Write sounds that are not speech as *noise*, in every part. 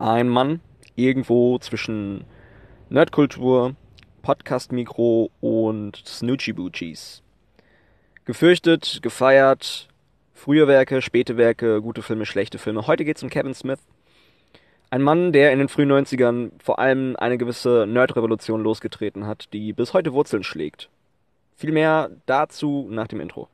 Ein Mann irgendwo zwischen Nerdkultur, Podcast-Mikro und Snoochie Boochies. Gefürchtet, gefeiert, frühe Werke, späte Werke, gute Filme, schlechte Filme. Heute geht's um Kevin Smith. Ein Mann, der in den frühen 90ern vor allem eine gewisse Nerd-Revolution losgetreten hat, die bis heute Wurzeln schlägt. Viel mehr dazu nach dem Intro.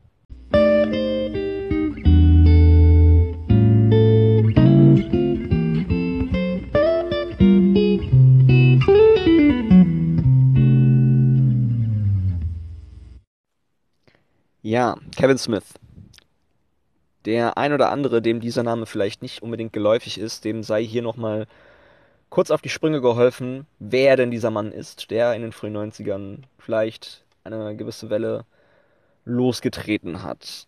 Ja, Kevin Smith. Der ein oder andere, dem dieser Name vielleicht nicht unbedingt geläufig ist, dem sei hier nochmal kurz auf die Sprünge geholfen, wer denn dieser Mann ist, der in den frühen 90ern vielleicht eine gewisse Welle losgetreten hat.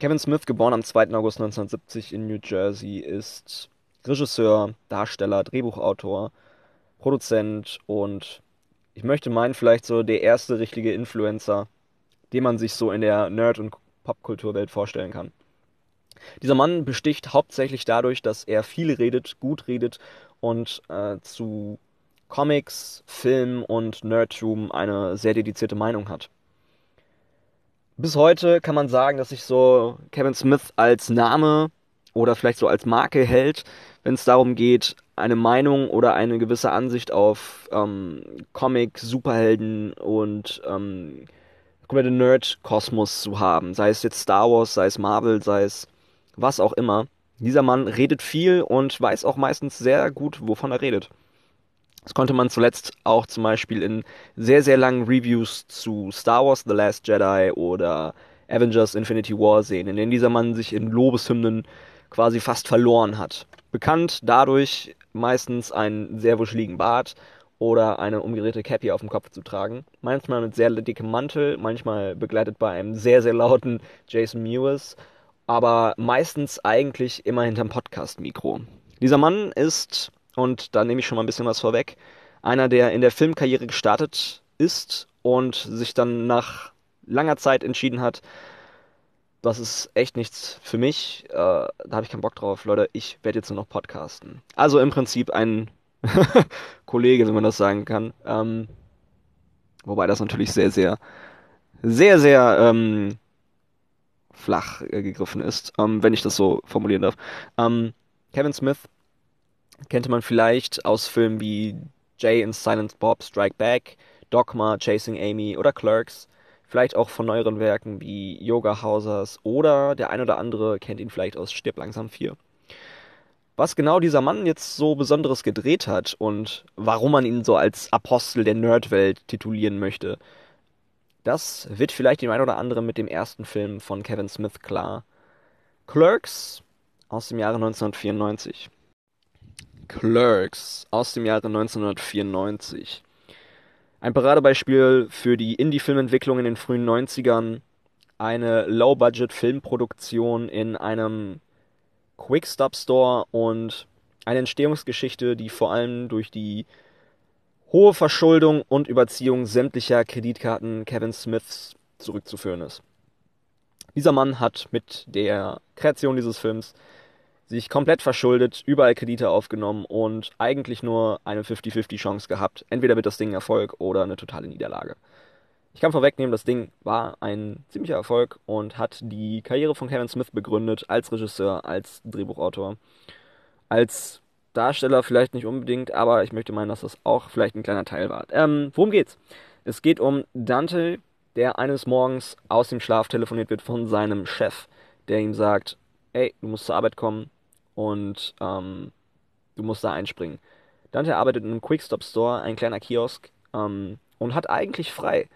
Kevin Smith, geboren am 2. August 1970 in New Jersey, ist Regisseur, Darsteller, Drehbuchautor, Produzent und ich möchte meinen, vielleicht so der erste richtige Influencer den man sich so in der Nerd- und Popkulturwelt vorstellen kann. Dieser Mann besticht hauptsächlich dadurch, dass er viel redet, gut redet und äh, zu Comics, Film und Nerdtum eine sehr dedizierte Meinung hat. Bis heute kann man sagen, dass sich so Kevin Smith als Name oder vielleicht so als Marke hält, wenn es darum geht, eine Meinung oder eine gewisse Ansicht auf ähm, Comic, Superhelden und ähm, komplette Nerd-Kosmos zu haben. Sei es jetzt Star Wars, sei es Marvel, sei es was auch immer. Dieser Mann redet viel und weiß auch meistens sehr gut, wovon er redet. Das konnte man zuletzt auch zum Beispiel in sehr, sehr langen Reviews zu Star Wars The Last Jedi oder Avengers Infinity War sehen, in denen dieser Mann sich in Lobeshymnen quasi fast verloren hat. Bekannt dadurch meistens einen sehr wuscheligen Bart oder eine umgedrehte Cappy auf dem Kopf zu tragen. Manchmal mit sehr dickem Mantel, manchmal begleitet bei einem sehr, sehr lauten Jason Mewes, aber meistens eigentlich immer hinterm Podcast-Mikro. Dieser Mann ist, und da nehme ich schon mal ein bisschen was vorweg, einer, der in der Filmkarriere gestartet ist und sich dann nach langer Zeit entschieden hat, das ist echt nichts für mich, äh, da habe ich keinen Bock drauf, Leute, ich werde jetzt nur noch podcasten. Also im Prinzip ein *laughs* Kollege, wenn man das sagen kann. Ähm, wobei das natürlich sehr, sehr, sehr, sehr ähm, flach äh, gegriffen ist, ähm, wenn ich das so formulieren darf. Ähm, Kevin Smith kennt man vielleicht aus Filmen wie Jay and Silent Bob Strike Back, Dogma, Chasing Amy oder Clerks. Vielleicht auch von neueren Werken wie Yoga Hausers oder der ein oder andere kennt ihn vielleicht aus Stirb langsam 4. Was genau dieser Mann jetzt so Besonderes gedreht hat und warum man ihn so als Apostel der Nerdwelt titulieren möchte, das wird vielleicht dem einen oder anderen mit dem ersten Film von Kevin Smith klar. Clerks aus dem Jahre 1994. Clerks aus dem Jahre 1994. Ein Paradebeispiel für die Indie-Filmentwicklung in den frühen 90ern. Eine Low-Budget-Filmproduktion in einem Quick-Stop Store und eine Entstehungsgeschichte, die vor allem durch die hohe Verschuldung und Überziehung sämtlicher Kreditkarten Kevin Smiths zurückzuführen ist. Dieser Mann hat mit der Kreation dieses Films sich komplett verschuldet, überall Kredite aufgenommen und eigentlich nur eine 50-50 Chance gehabt. Entweder wird das Ding Erfolg oder eine totale Niederlage. Ich kann vorwegnehmen, das Ding war ein ziemlicher Erfolg und hat die Karriere von Kevin Smith begründet als Regisseur, als Drehbuchautor, als Darsteller vielleicht nicht unbedingt, aber ich möchte meinen, dass das auch vielleicht ein kleiner Teil war. Ähm, worum geht's? Es geht um Dante, der eines Morgens aus dem Schlaf telefoniert wird von seinem Chef, der ihm sagt, ey, du musst zur Arbeit kommen und ähm, du musst da einspringen. Dante arbeitet in einem Quickstop Store, ein kleiner Kiosk, ähm, und hat eigentlich frei.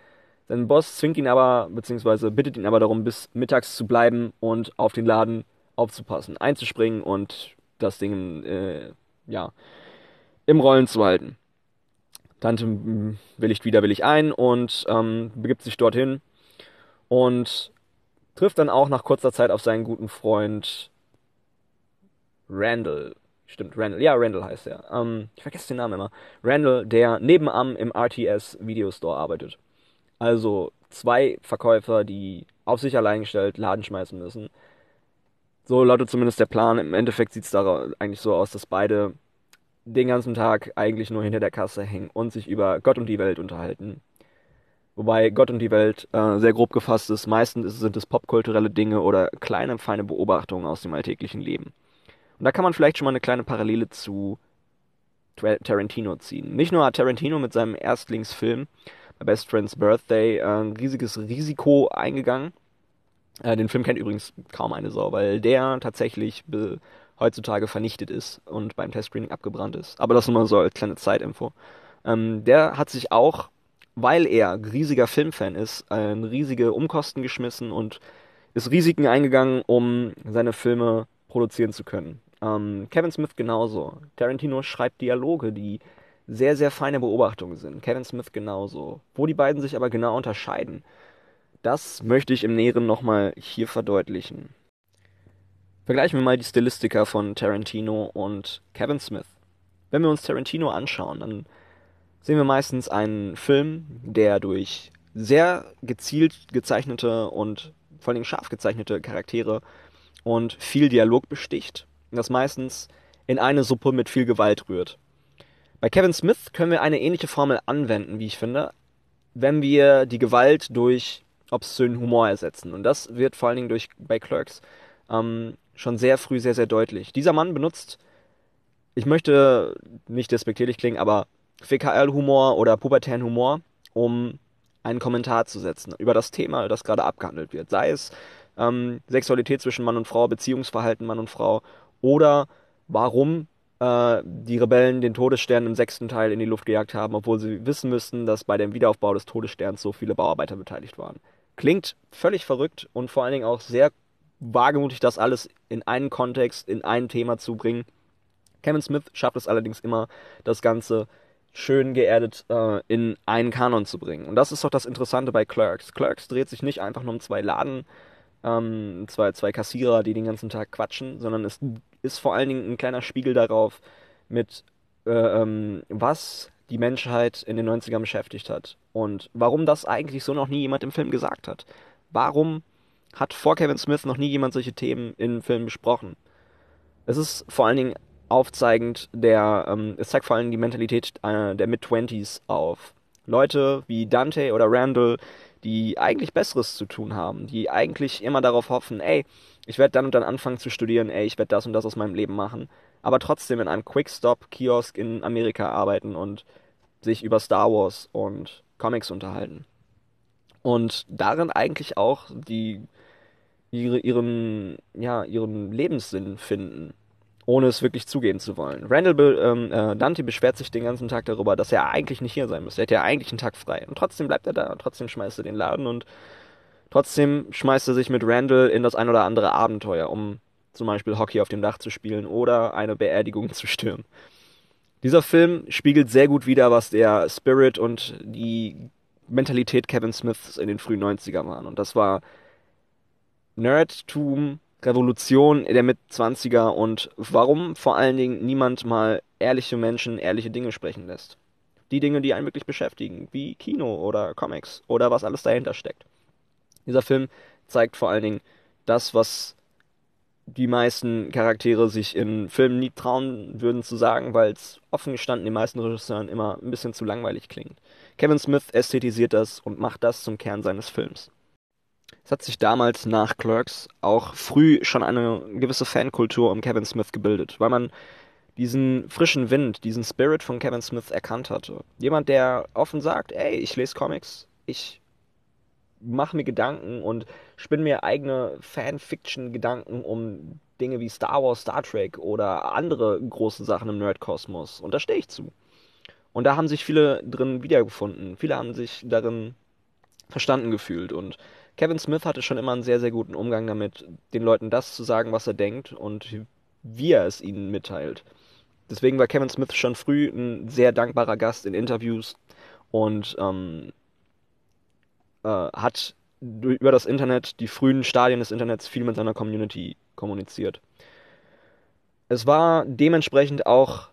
Sein Boss zwingt ihn aber, beziehungsweise bittet ihn aber darum, bis mittags zu bleiben und auf den Laden aufzupassen, einzuspringen und das Ding, äh, ja, im Rollen zu halten. Tante willigt widerwillig ein und ähm, begibt sich dorthin und trifft dann auch nach kurzer Zeit auf seinen guten Freund Randall. Stimmt, Randall. Ja, Randall heißt er. Ähm, ich vergesse den Namen immer. Randall, der nebenan im RTS Videostore arbeitet. Also zwei Verkäufer, die auf sich allein gestellt Laden schmeißen müssen. So lautet zumindest der Plan. Im Endeffekt sieht es da eigentlich so aus, dass beide den ganzen Tag eigentlich nur hinter der Kasse hängen und sich über Gott und die Welt unterhalten. Wobei Gott und die Welt äh, sehr grob gefasst ist. Meistens sind es popkulturelle Dinge oder kleine, feine Beobachtungen aus dem alltäglichen Leben. Und da kann man vielleicht schon mal eine kleine Parallele zu Tarantino ziehen. Nicht nur hat Tarantino mit seinem Erstlingsfilm Best Friend's Birthday äh, ein riesiges Risiko eingegangen. Äh, den Film kennt übrigens kaum eine Sau, weil der tatsächlich heutzutage vernichtet ist und beim Testscreening abgebrannt ist. Aber das nur mal so als kleine Zeitinfo. Ähm, der hat sich auch, weil er riesiger Filmfan ist, riesige Umkosten geschmissen und ist Risiken eingegangen, um seine Filme produzieren zu können. Ähm, Kevin Smith genauso. Tarantino schreibt Dialoge, die sehr, sehr feine Beobachtungen sind. Kevin Smith genauso. Wo die beiden sich aber genau unterscheiden, das möchte ich im Näheren nochmal hier verdeutlichen. Vergleichen wir mal die Stilistika von Tarantino und Kevin Smith. Wenn wir uns Tarantino anschauen, dann sehen wir meistens einen Film, der durch sehr gezielt gezeichnete und vor allem scharf gezeichnete Charaktere und viel Dialog besticht, das meistens in eine Suppe mit viel Gewalt rührt. Bei Kevin Smith können wir eine ähnliche Formel anwenden, wie ich finde, wenn wir die Gewalt durch obszönen Humor ersetzen. Und das wird vor allen Dingen durch, bei Clerks ähm, schon sehr früh sehr, sehr deutlich. Dieser Mann benutzt, ich möchte nicht despektierlich klingen, aber Fäkal-Humor oder pubertären Humor, um einen Kommentar zu setzen über das Thema, das gerade abgehandelt wird. Sei es ähm, Sexualität zwischen Mann und Frau, Beziehungsverhalten Mann und Frau oder warum äh, die Rebellen den Todesstern im sechsten Teil in die Luft gejagt haben, obwohl sie wissen müssten, dass bei dem Wiederaufbau des Todessterns so viele Bauarbeiter beteiligt waren. Klingt völlig verrückt und vor allen Dingen auch sehr wagemutig, das alles in einen Kontext, in ein Thema zu bringen. Kevin Smith schafft es allerdings immer, das Ganze schön geerdet äh, in einen Kanon zu bringen. Und das ist doch das Interessante bei Clerks. Clerks dreht sich nicht einfach nur um zwei Laden, ähm, zwei, zwei Kassierer, die den ganzen Tag quatschen, sondern es ist vor allen Dingen ein kleiner Spiegel darauf, mit äh, ähm, was die Menschheit in den 90ern beschäftigt hat. Und warum das eigentlich so noch nie jemand im Film gesagt hat. Warum hat vor Kevin Smith noch nie jemand solche Themen in Filmen besprochen? Es ist vor allen Dingen aufzeigend der, ähm, es zeigt vor allem die Mentalität äh, der Mid-Twenties auf. Leute wie Dante oder Randall, die eigentlich Besseres zu tun haben, die eigentlich immer darauf hoffen, ey, ich werde dann und dann anfangen zu studieren, ey, ich werde das und das aus meinem Leben machen, aber trotzdem in einem Quick-Stop-Kiosk in Amerika arbeiten und sich über Star Wars und Comics unterhalten. Und darin eigentlich auch die ihre, ihren, ja, ihren Lebenssinn finden ohne es wirklich zugeben zu wollen. Randall ähm, äh, Dante beschwert sich den ganzen Tag darüber, dass er eigentlich nicht hier sein müsste. Er hätte ja eigentlich einen Tag frei. Und trotzdem bleibt er da. Und trotzdem schmeißt er den Laden und trotzdem schmeißt er sich mit Randall in das ein oder andere Abenteuer, um zum Beispiel Hockey auf dem Dach zu spielen oder eine Beerdigung *laughs* zu stürmen. Dieser Film spiegelt sehr gut wider, was der Spirit und die Mentalität Kevin Smiths in den frühen 90er waren. Und das war Nerdtum, Revolution der Mitzwanziger und warum vor allen Dingen niemand mal ehrliche Menschen ehrliche Dinge sprechen lässt. Die Dinge, die einen wirklich beschäftigen, wie Kino oder Comics oder was alles dahinter steckt. Dieser Film zeigt vor allen Dingen das, was die meisten Charaktere sich in Filmen nie trauen würden zu sagen, weil es offen gestanden den meisten Regisseuren immer ein bisschen zu langweilig klingt. Kevin Smith ästhetisiert das und macht das zum Kern seines Films. Es hat sich damals nach Clerks auch früh schon eine gewisse Fankultur um Kevin Smith gebildet, weil man diesen frischen Wind, diesen Spirit von Kevin Smith erkannt hatte. Jemand, der offen sagt, ey, ich lese Comics, ich mache mir Gedanken und spinne mir eigene Fanfiction-Gedanken um Dinge wie Star Wars, Star Trek oder andere große Sachen im Nerdkosmos. Und da stehe ich zu. Und da haben sich viele drin wiedergefunden. Viele haben sich darin verstanden gefühlt. Und Kevin Smith hatte schon immer einen sehr, sehr guten Umgang damit, den Leuten das zu sagen, was er denkt und wie er es ihnen mitteilt. Deswegen war Kevin Smith schon früh ein sehr dankbarer Gast in Interviews und ähm, äh, hat über das Internet, die frühen Stadien des Internets, viel mit seiner Community kommuniziert. Es war dementsprechend auch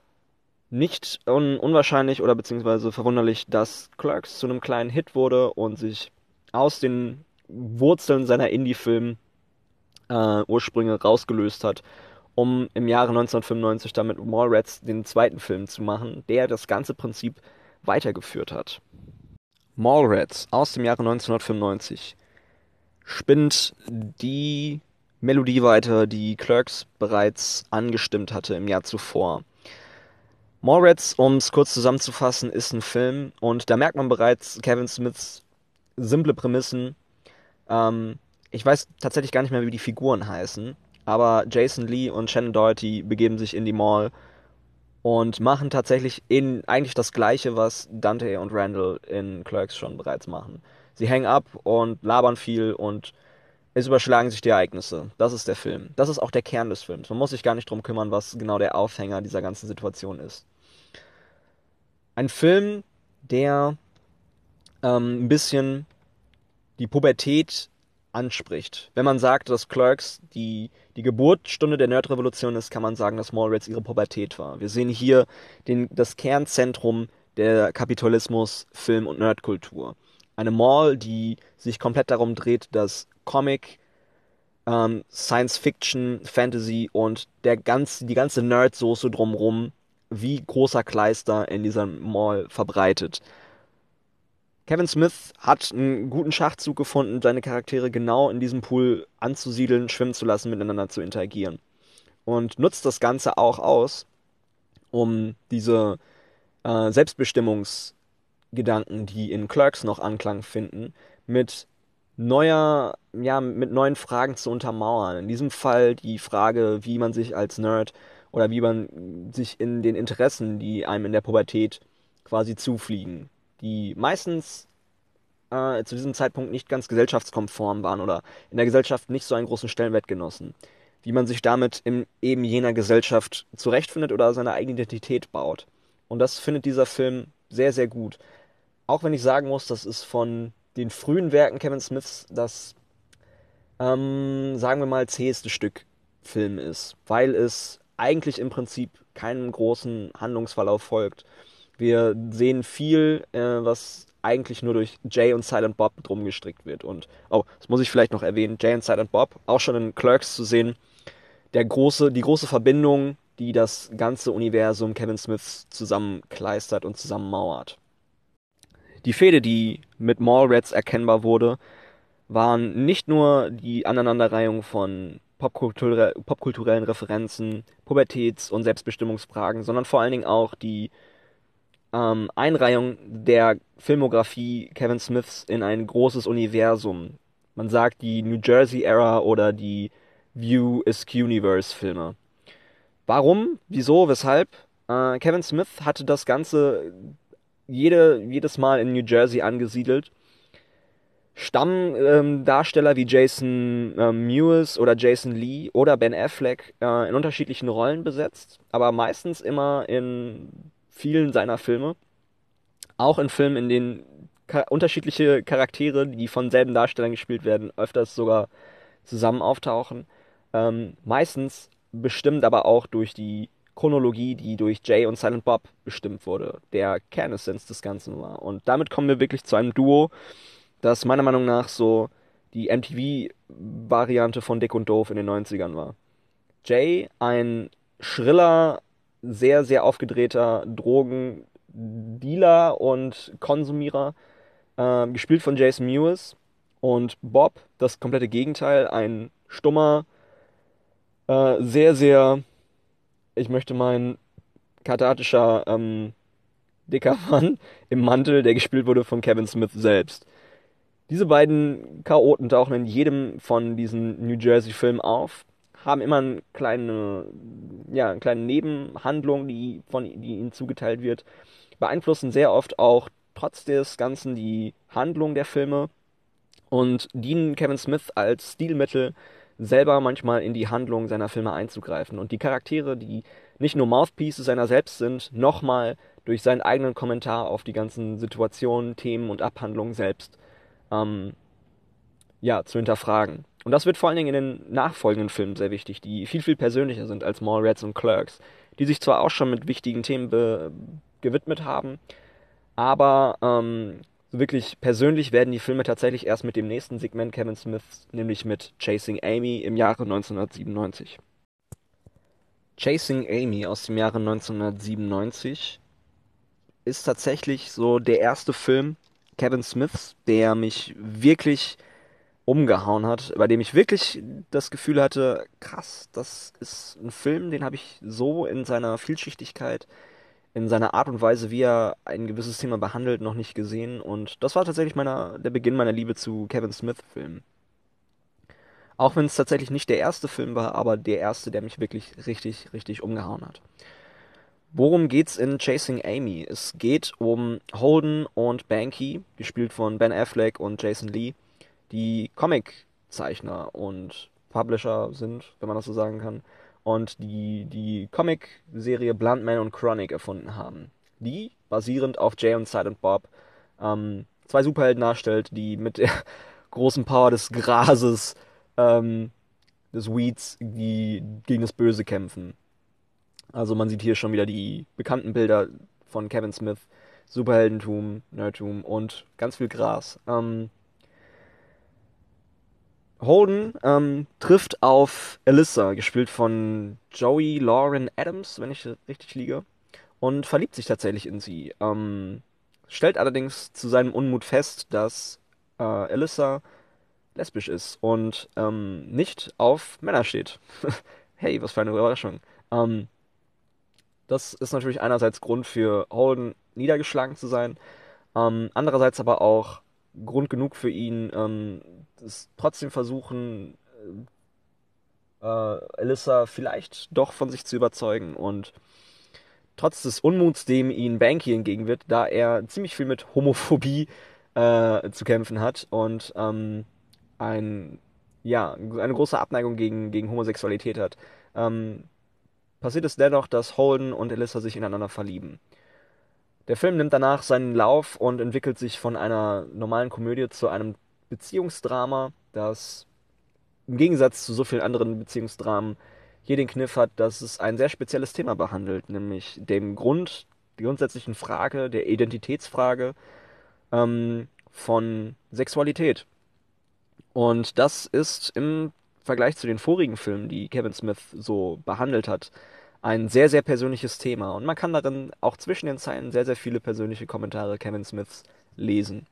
nicht un unwahrscheinlich oder beziehungsweise verwunderlich, dass Clerks zu einem kleinen Hit wurde und sich aus den Wurzeln seiner Indie-Film-Ursprünge äh, rausgelöst hat um im Jahre 1995 dann mit Mallrats den zweiten Film zu machen, der das ganze Prinzip weitergeführt hat. Mallrats aus dem Jahre 1995 spinnt die Melodie weiter, die Clerks bereits angestimmt hatte im Jahr zuvor. Mallrats, um es kurz zusammenzufassen, ist ein Film und da merkt man bereits Kevin Smiths simple Prämissen. Ähm, ich weiß tatsächlich gar nicht mehr, wie die Figuren heißen, aber Jason Lee und Shannon Doherty begeben sich in die Mall und machen tatsächlich in, eigentlich das gleiche, was Dante und Randall in Clerks schon bereits machen. Sie hängen ab und labern viel und es überschlagen sich die Ereignisse. Das ist der Film. Das ist auch der Kern des Films. Man muss sich gar nicht drum kümmern, was genau der Aufhänger dieser ganzen Situation ist. Ein Film, der ähm, ein bisschen die Pubertät anspricht. Wenn man sagt, dass Clerks die, die Geburtsstunde der Nerdrevolution ist, kann man sagen, dass Mallrats ihre Pubertät war. Wir sehen hier den, das Kernzentrum der Kapitalismus, Film und Nerdkultur. Eine Mall, die sich komplett darum dreht, dass Comic, ähm, Science Fiction, Fantasy und der ganz, die ganze Nerdsoße drumrum wie großer Kleister in dieser Mall verbreitet. Kevin Smith hat einen guten Schachzug gefunden, seine Charaktere genau in diesem Pool anzusiedeln, schwimmen zu lassen, miteinander zu interagieren. Und nutzt das Ganze auch aus, um diese äh, Selbstbestimmungsgedanken, die in Clerks noch Anklang finden, mit neuer, ja, mit neuen Fragen zu untermauern. In diesem Fall die Frage, wie man sich als Nerd oder wie man sich in den Interessen, die einem in der Pubertät quasi zufliegen, die meistens äh, zu diesem Zeitpunkt nicht ganz gesellschaftskonform waren oder in der Gesellschaft nicht so einen großen Stellenwert genossen. Wie man sich damit in eben jener Gesellschaft zurechtfindet oder seine eigene Identität baut. Und das findet dieser Film sehr, sehr gut. Auch wenn ich sagen muss, das ist von den frühen Werken Kevin Smiths das, ähm, sagen wir mal, zäheste Stück Film ist, weil es eigentlich im Prinzip keinen großen Handlungsverlauf folgt. Wir sehen viel, äh, was eigentlich nur durch Jay und Silent Bob drum gestrickt wird. Und, oh, das muss ich vielleicht noch erwähnen, Jay und Silent Bob, auch schon in Clerks zu sehen, der große, die große Verbindung, die das ganze Universum Kevin Smiths zusammenkleistert und zusammenmauert. Die Fehde, die mit Mallrats erkennbar wurde, waren nicht nur die Aneinanderreihung von popkulturellen Referenzen, Pubertäts- und Selbstbestimmungsfragen, sondern vor allen Dingen auch die ähm, Einreihung der Filmografie Kevin Smiths in ein großes Universum. Man sagt die New Jersey Era oder die View Askew-Universe Filme. Warum? Wieso? Weshalb? Äh, Kevin Smith hatte das Ganze jede, jedes Mal in New Jersey angesiedelt. Stammdarsteller ähm, wie Jason ähm, Mewes oder Jason Lee oder Ben Affleck äh, in unterschiedlichen Rollen besetzt, aber meistens immer in vielen seiner Filme. Auch in Filmen, in denen unterschiedliche Charaktere, die von selben Darstellern gespielt werden, öfters sogar zusammen auftauchen. Ähm, meistens bestimmt aber auch durch die Chronologie, die durch Jay und Silent Bob bestimmt wurde, der Kernessenz des Ganzen war. Und damit kommen wir wirklich zu einem Duo, das meiner Meinung nach so die MTV-Variante von Dick und Doof in den 90ern war. Jay, ein schriller, sehr, sehr aufgedrehter Drogendealer und Konsumierer, äh, gespielt von Jason Mewes. Und Bob, das komplette Gegenteil, ein stummer, äh, sehr, sehr, ich möchte meinen, kathartischer, ähm, dicker *laughs* Mann im Mantel, der gespielt wurde von Kevin Smith selbst. Diese beiden Chaoten tauchen in jedem von diesen New Jersey-Filmen auf haben immer eine kleine, ja, eine kleine Nebenhandlung, die, von, die ihnen zugeteilt wird, beeinflussen sehr oft auch trotz des Ganzen die Handlung der Filme und dienen Kevin Smith als Stilmittel, selber manchmal in die Handlung seiner Filme einzugreifen. Und die Charaktere, die nicht nur Mouthpieces seiner selbst sind, nochmal durch seinen eigenen Kommentar auf die ganzen Situationen, Themen und Abhandlungen selbst ähm, ja, zu hinterfragen. Und das wird vor allen Dingen in den nachfolgenden Filmen sehr wichtig, die viel, viel persönlicher sind als Mallrats und Clerks, die sich zwar auch schon mit wichtigen Themen gewidmet haben, aber ähm, wirklich persönlich werden die Filme tatsächlich erst mit dem nächsten Segment Kevin Smiths, nämlich mit Chasing Amy im Jahre 1997. Chasing Amy aus dem Jahre 1997 ist tatsächlich so der erste Film Kevin Smiths, der mich wirklich umgehauen hat, bei dem ich wirklich das Gefühl hatte, krass, das ist ein Film, den habe ich so in seiner Vielschichtigkeit, in seiner Art und Weise, wie er ein gewisses Thema behandelt, noch nicht gesehen. Und das war tatsächlich meiner, der Beginn meiner Liebe zu Kevin Smith-Filmen. Auch wenn es tatsächlich nicht der erste Film war, aber der erste, der mich wirklich richtig, richtig umgehauen hat. Worum geht's in Chasing Amy? Es geht um Holden und Banky, gespielt von Ben Affleck und Jason Lee, die Comiczeichner und Publisher sind, wenn man das so sagen kann, und die die Comic-Serie Bluntman und Chronic erfunden haben. Die, basierend auf Jay und Silent Bob, ähm, zwei Superhelden darstellt, die mit der *laughs* großen Power des Grases, ähm, des Weeds, die gegen das Böse kämpfen. Also man sieht hier schon wieder die bekannten Bilder von Kevin Smith, Superheldentum, Nerdtum und ganz viel Gras. Ähm, Holden ähm, trifft auf Alyssa, gespielt von Joey Lauren Adams, wenn ich richtig liege, und verliebt sich tatsächlich in sie. Ähm, stellt allerdings zu seinem Unmut fest, dass äh, Alyssa lesbisch ist und ähm, nicht auf Männer steht. *laughs* hey, was für eine Überraschung. Ähm, das ist natürlich einerseits Grund für Holden niedergeschlagen zu sein, ähm, andererseits aber auch Grund genug für ihn, ähm, es trotzdem versuchen, äh, Alyssa vielleicht doch von sich zu überzeugen und trotz des Unmuts, dem ihn Banky entgegenwirkt, da er ziemlich viel mit Homophobie äh, zu kämpfen hat und ähm, ein, ja, eine große Abneigung gegen, gegen Homosexualität hat, ähm, passiert es dennoch, dass Holden und Alyssa sich ineinander verlieben. Der Film nimmt danach seinen Lauf und entwickelt sich von einer normalen Komödie zu einem Beziehungsdrama, das im Gegensatz zu so vielen anderen Beziehungsdramen hier den Kniff hat, dass es ein sehr spezielles Thema behandelt, nämlich dem Grund, die grundsätzlichen Frage, der Identitätsfrage ähm, von Sexualität. Und das ist im Vergleich zu den vorigen Filmen, die Kevin Smith so behandelt hat, ein sehr, sehr persönliches Thema. Und man kann darin auch zwischen den Zeilen sehr, sehr viele persönliche Kommentare Kevin Smiths lesen.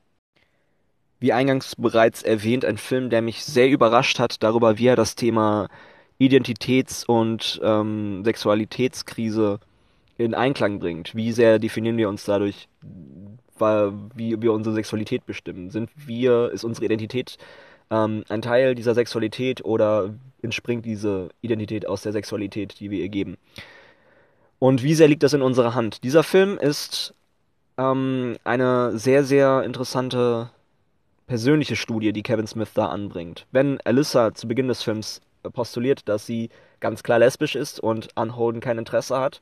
Wie eingangs bereits erwähnt, ein Film, der mich sehr überrascht hat darüber, wie er das Thema Identitäts- und ähm, Sexualitätskrise in Einklang bringt. Wie sehr definieren wir uns dadurch, wie wir unsere Sexualität bestimmen? Sind wir, ist unsere Identität ähm, ein Teil dieser Sexualität oder entspringt diese Identität aus der Sexualität, die wir ihr geben? Und wie sehr liegt das in unserer Hand? Dieser Film ist ähm, eine sehr, sehr interessante persönliche Studie, die Kevin Smith da anbringt. Wenn Alyssa zu Beginn des Films postuliert, dass sie ganz klar lesbisch ist und an Holden kein Interesse hat,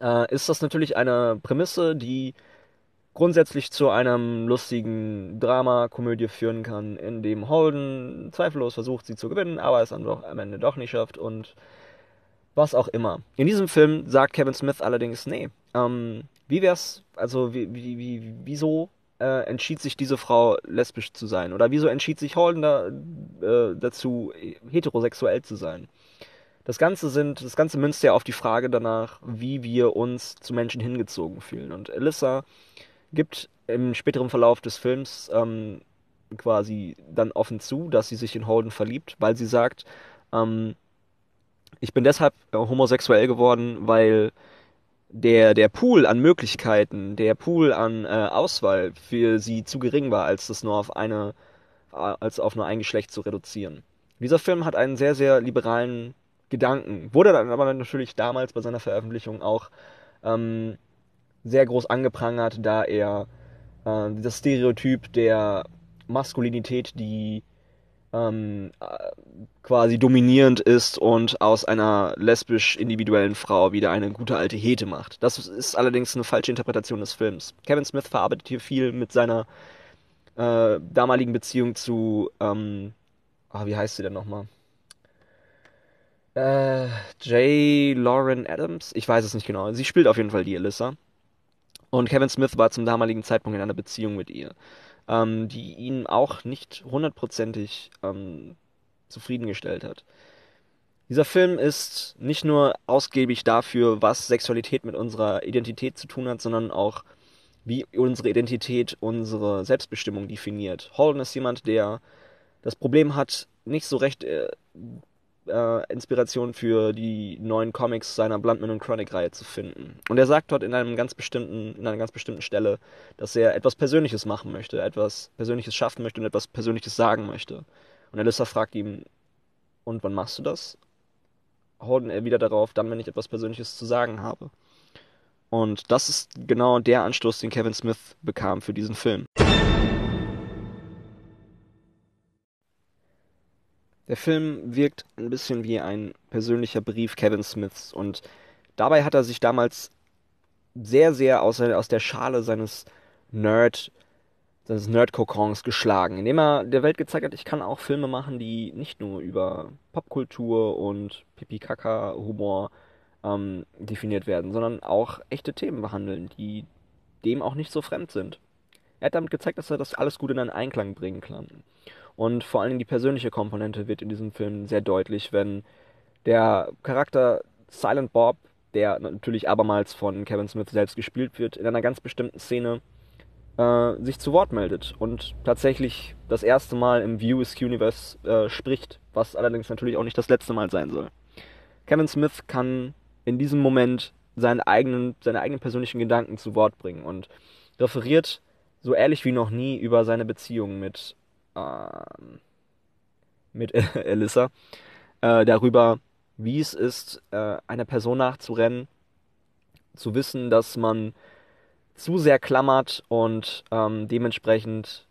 äh, ist das natürlich eine Prämisse, die grundsätzlich zu einem lustigen Drama-Komödie führen kann, in dem Holden zweifellos versucht, sie zu gewinnen, aber es dann doch am Ende doch nicht schafft und was auch immer. In diesem Film sagt Kevin Smith allerdings, nee, ähm, wie wär's, also wie, wie, wie, wieso äh, entschied sich diese Frau lesbisch zu sein? Oder wieso entschied sich Holden da, äh, dazu, heterosexuell zu sein? Das Ganze sind, das Ganze münzt ja auf die Frage danach, wie wir uns zu Menschen hingezogen fühlen. Und Alyssa gibt im späteren Verlauf des Films ähm, quasi dann offen zu, dass sie sich in Holden verliebt, weil sie sagt, ähm, ich bin deshalb äh, homosexuell geworden, weil der, der Pool an Möglichkeiten, der Pool an äh, Auswahl für sie zu gering war, als das nur auf eine, äh, als auf nur ein Geschlecht zu reduzieren. Dieser Film hat einen sehr, sehr liberalen Gedanken, wurde dann aber natürlich damals bei seiner Veröffentlichung auch ähm, sehr groß angeprangert, da er äh, das Stereotyp der Maskulinität, die ähm, äh, quasi dominierend ist und aus einer lesbisch individuellen Frau wieder eine gute alte Hete macht. Das ist allerdings eine falsche Interpretation des Films. Kevin Smith verarbeitet hier viel mit seiner äh, damaligen Beziehung zu, ähm, oh, wie heißt sie denn nochmal? Äh, J. Lauren Adams? Ich weiß es nicht genau. Sie spielt auf jeden Fall die Alyssa. Und Kevin Smith war zum damaligen Zeitpunkt in einer Beziehung mit ihr, ähm, die ihn auch nicht hundertprozentig ähm, zufriedengestellt hat. Dieser Film ist nicht nur ausgiebig dafür, was Sexualität mit unserer Identität zu tun hat, sondern auch, wie unsere Identität unsere Selbstbestimmung definiert. Holden ist jemand, der das Problem hat, nicht so recht äh, äh, Inspiration für die neuen Comics seiner Bluntman und Chronic-Reihe zu finden. Und er sagt dort in einem ganz bestimmten, in einer ganz bestimmten Stelle, dass er etwas Persönliches machen möchte, etwas Persönliches schaffen möchte und etwas Persönliches sagen möchte. Und Alyssa fragt ihn, und wann machst du das? Holden erwidert darauf, dann, wenn ich etwas Persönliches zu sagen habe. Und das ist genau der Anstoß, den Kevin Smith bekam für diesen Film. Der Film wirkt ein bisschen wie ein persönlicher Brief Kevin Smiths und dabei hat er sich damals sehr, sehr aus, aus der Schale seines Nerd, seines Nerd-Kokons geschlagen, indem er der Welt gezeigt hat, ich kann auch Filme machen, die nicht nur über Popkultur und Pipi-Kaka-Humor ähm, definiert werden, sondern auch echte Themen behandeln, die dem auch nicht so fremd sind. Er hat damit gezeigt, dass er das alles gut in einen Einklang bringen kann. Und vor allen Dingen die persönliche Komponente wird in diesem Film sehr deutlich, wenn der Charakter Silent Bob, der natürlich abermals von Kevin Smith selbst gespielt wird, in einer ganz bestimmten Szene äh, sich zu Wort meldet und tatsächlich das erste Mal im View Askew Universe äh, spricht, was allerdings natürlich auch nicht das letzte Mal sein soll. Kevin Smith kann in diesem Moment seinen eigenen, seine eigenen persönlichen Gedanken zu Wort bringen und referiert so ehrlich wie noch nie über seine Beziehung mit, ähm, mit *laughs* Alyssa, äh, darüber, wie es ist, äh, einer Person nachzurennen, zu wissen, dass man zu sehr klammert und ähm, dementsprechend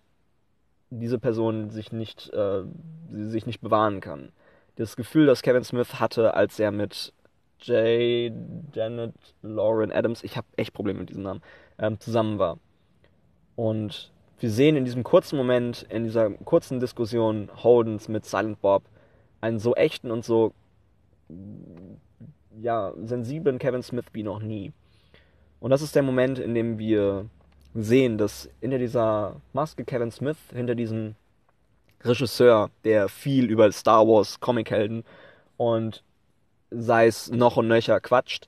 diese Person sich nicht, äh, sich nicht bewahren kann. Das Gefühl, das Kevin Smith hatte, als er mit J. Janet Lauren Adams, ich habe echt Probleme mit diesem Namen, ähm, zusammen war. Und wir sehen in diesem kurzen Moment, in dieser kurzen Diskussion Holdens mit Silent Bob, einen so echten und so ja, sensiblen Kevin Smith wie noch nie. Und das ist der Moment, in dem wir sehen, dass hinter dieser Maske Kevin Smith, hinter diesem Regisseur, der viel über Star Wars Comichelden und sei es noch und nöcher quatscht,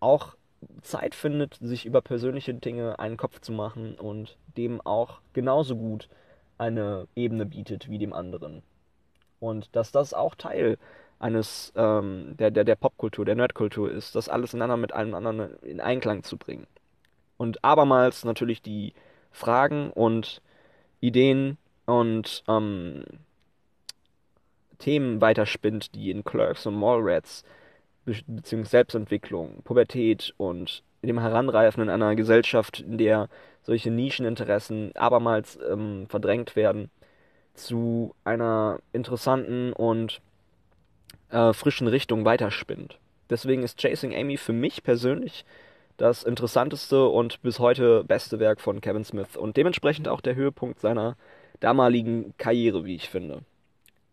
auch Zeit findet, sich über persönliche Dinge einen Kopf zu machen und dem auch genauso gut eine Ebene bietet wie dem anderen. Und dass das auch Teil eines ähm, der, der, der Popkultur, der Nerdkultur ist, das alles ineinander mit einem anderen in Einklang zu bringen. Und abermals natürlich die Fragen und Ideen und ähm, Themen weiterspinnt, die in Clerks und Mallrats beziehungsweise Selbstentwicklung, Pubertät und dem Heranreifen in einer Gesellschaft, in der solche Nischeninteressen abermals ähm, verdrängt werden, zu einer interessanten und äh, frischen Richtung weiterspinnt. Deswegen ist Chasing Amy für mich persönlich das interessanteste und bis heute beste Werk von Kevin Smith und dementsprechend auch der Höhepunkt seiner damaligen Karriere, wie ich finde.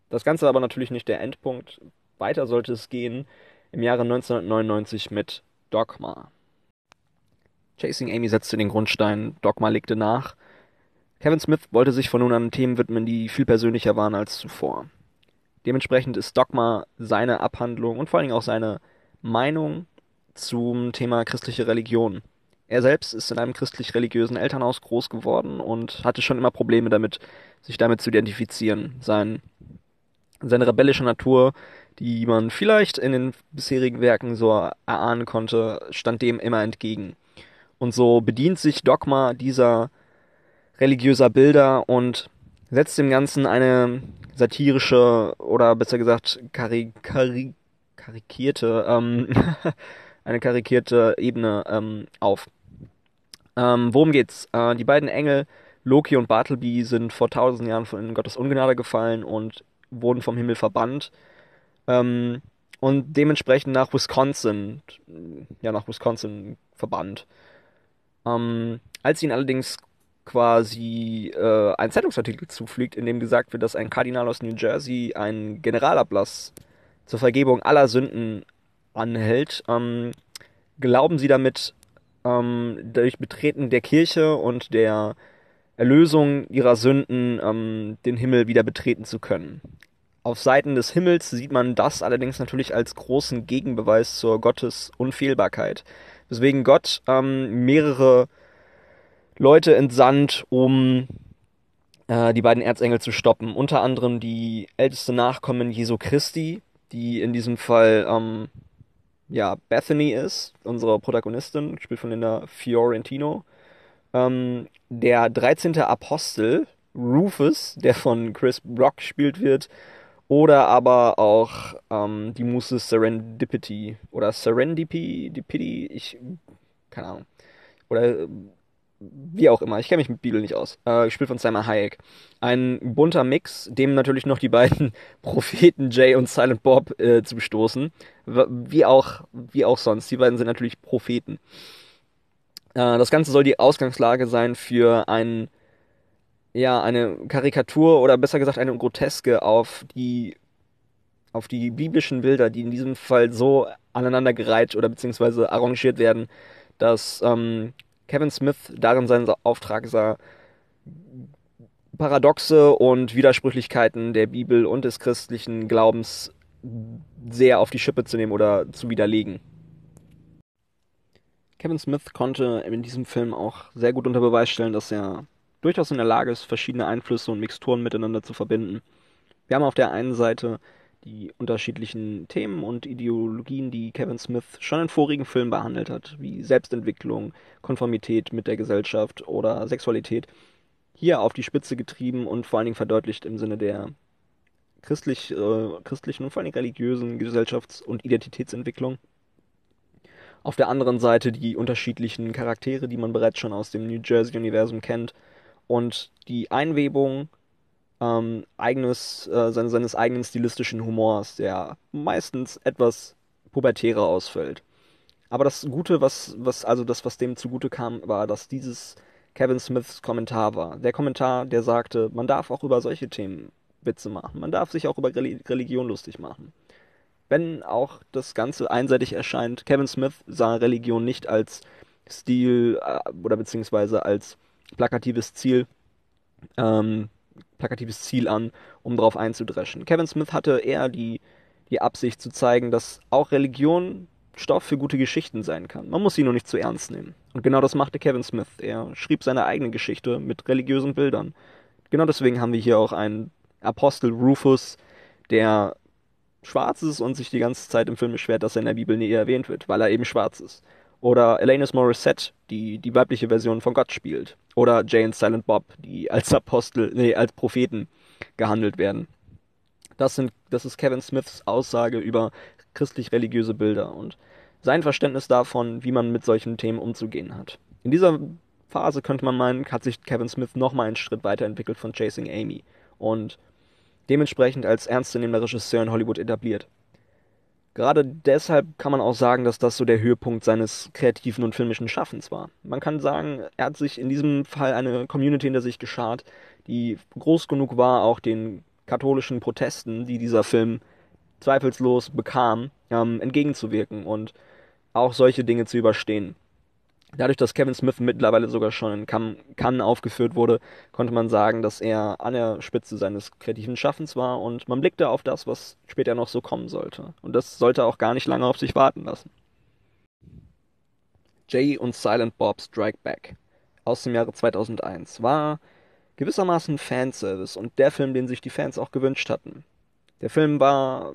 Das Ganze aber natürlich nicht der Endpunkt. Weiter sollte es gehen im Jahre 1999 mit Dogma. Chasing Amy setzte den Grundstein, Dogma legte nach. Kevin Smith wollte sich von nun an Themen widmen, die viel persönlicher waren als zuvor. Dementsprechend ist Dogma seine Abhandlung und vor allen Dingen auch seine Meinung zum Thema christliche Religion. Er selbst ist in einem christlich-religiösen Elternhaus groß geworden und hatte schon immer Probleme damit, sich damit zu identifizieren. Sein, seine rebellische Natur die man vielleicht in den bisherigen Werken so erahnen konnte, stand dem immer entgegen. Und so bedient sich Dogma dieser religiöser Bilder und setzt dem Ganzen eine satirische oder besser gesagt kari kari karikierte ähm, *laughs* eine karikierte Ebene ähm, auf. Ähm, worum geht's? Äh, die beiden Engel Loki und Bartleby sind vor tausend Jahren von Gottes Ungnade gefallen und wurden vom Himmel verbannt ähm, und dementsprechend nach Wisconsin, ja, nach Wisconsin verbannt. Ähm, als ihn allerdings quasi äh, ein Zeitungsartikel zufliegt, in dem gesagt wird, dass ein Kardinal aus New Jersey einen Generalablass zur Vergebung aller Sünden anhält, ähm, glauben sie damit ähm, durch Betreten der Kirche und der Erlösung ihrer Sünden ähm, den Himmel wieder betreten zu können Auf Seiten des Himmels sieht man das allerdings natürlich als großen Gegenbeweis zur Gottes Unfehlbarkeit. Weswegen Gott ähm, mehrere Leute entsandt, um äh, die beiden Erzengel zu stoppen. Unter anderem die älteste Nachkommen Jesu Christi, die in diesem Fall ähm, ja Bethany ist, unsere Protagonistin, gespielt von Linda Fiorentino. Ähm, der 13. Apostel, Rufus, der von Chris Brock gespielt wird, oder aber auch ähm, die Muse Serendipity oder Serendipity, ich, keine Ahnung. Oder wie auch immer, ich kenne mich mit Beagle nicht aus. Äh, gespielt von Simon Hayek. Ein bunter Mix, dem natürlich noch die beiden *laughs* Propheten Jay und Silent Bob äh, zu stoßen. Wie auch, wie auch sonst. Die beiden sind natürlich Propheten. Äh, das Ganze soll die Ausgangslage sein für ein, ja, eine Karikatur oder besser gesagt eine Groteske auf die, auf die biblischen Bilder, die in diesem Fall so aneinandergereiht oder beziehungsweise arrangiert werden, dass ähm, Kevin Smith darin seinen Auftrag sah, Paradoxe und Widersprüchlichkeiten der Bibel und des christlichen Glaubens sehr auf die Schippe zu nehmen oder zu widerlegen. Kevin Smith konnte in diesem Film auch sehr gut unter Beweis stellen, dass er durchaus in der Lage ist, verschiedene Einflüsse und Mixturen miteinander zu verbinden. Wir haben auf der einen Seite die unterschiedlichen Themen und Ideologien, die Kevin Smith schon in vorigen Filmen behandelt hat, wie Selbstentwicklung, Konformität mit der Gesellschaft oder Sexualität, hier auf die Spitze getrieben und vor allen Dingen verdeutlicht im Sinne der christlich, äh, christlichen und vor allen Dingen religiösen Gesellschafts- und Identitätsentwicklung. Auf der anderen Seite die unterschiedlichen Charaktere, die man bereits schon aus dem New Jersey-Universum kennt und die Einwebung ähm, eigenes, äh, seines, eigenen stilistischen Humors, der meistens etwas pubertärer ausfällt. Aber das Gute, was, was, also das, was dem zugute kam, war, dass dieses Kevin Smiths Kommentar war. Der Kommentar, der sagte, man darf auch über solche Themen Witze machen. Man darf sich auch über Religion lustig machen. Wenn auch das Ganze einseitig erscheint, Kevin Smith sah Religion nicht als Stil äh, oder beziehungsweise als plakatives Ziel, ähm, plakatives Ziel an, um darauf einzudreschen. Kevin Smith hatte eher die, die Absicht zu zeigen, dass auch Religion Stoff für gute Geschichten sein kann. Man muss sie nur nicht zu ernst nehmen. Und genau das machte Kevin Smith. Er schrieb seine eigene Geschichte mit religiösen Bildern. Genau deswegen haben wir hier auch einen Apostel Rufus, der schwarz ist und sich die ganze Zeit im Film beschwert, dass er in der Bibel nie erwähnt wird, weil er eben schwarz ist. Oder Alanis Morissette, die die weibliche Version von Gott spielt. Oder Jane Silent Bob, die als Apostel, nee, als Propheten gehandelt werden. Das, sind, das ist Kevin Smiths Aussage über christlich-religiöse Bilder und sein Verständnis davon, wie man mit solchen Themen umzugehen hat. In dieser Phase könnte man meinen, hat sich Kevin Smith nochmal einen Schritt weiterentwickelt von Chasing Amy und dementsprechend als ernstzunehmender Regisseur in Hollywood etabliert. Gerade deshalb kann man auch sagen, dass das so der Höhepunkt seines kreativen und filmischen Schaffens war. Man kann sagen, er hat sich in diesem Fall eine Community hinter sich geschart, die groß genug war, auch den katholischen Protesten, die dieser Film zweifelslos bekam, ähm, entgegenzuwirken und auch solche Dinge zu überstehen. Dadurch, dass Kevin Smith mittlerweile sogar schon in Cannes aufgeführt wurde, konnte man sagen, dass er an der Spitze seines kreativen Schaffens war und man blickte auf das, was später noch so kommen sollte. Und das sollte auch gar nicht lange auf sich warten lassen. Jay und Silent Bob Strike Back aus dem Jahre 2001 war gewissermaßen Fanservice und der Film, den sich die Fans auch gewünscht hatten. Der Film war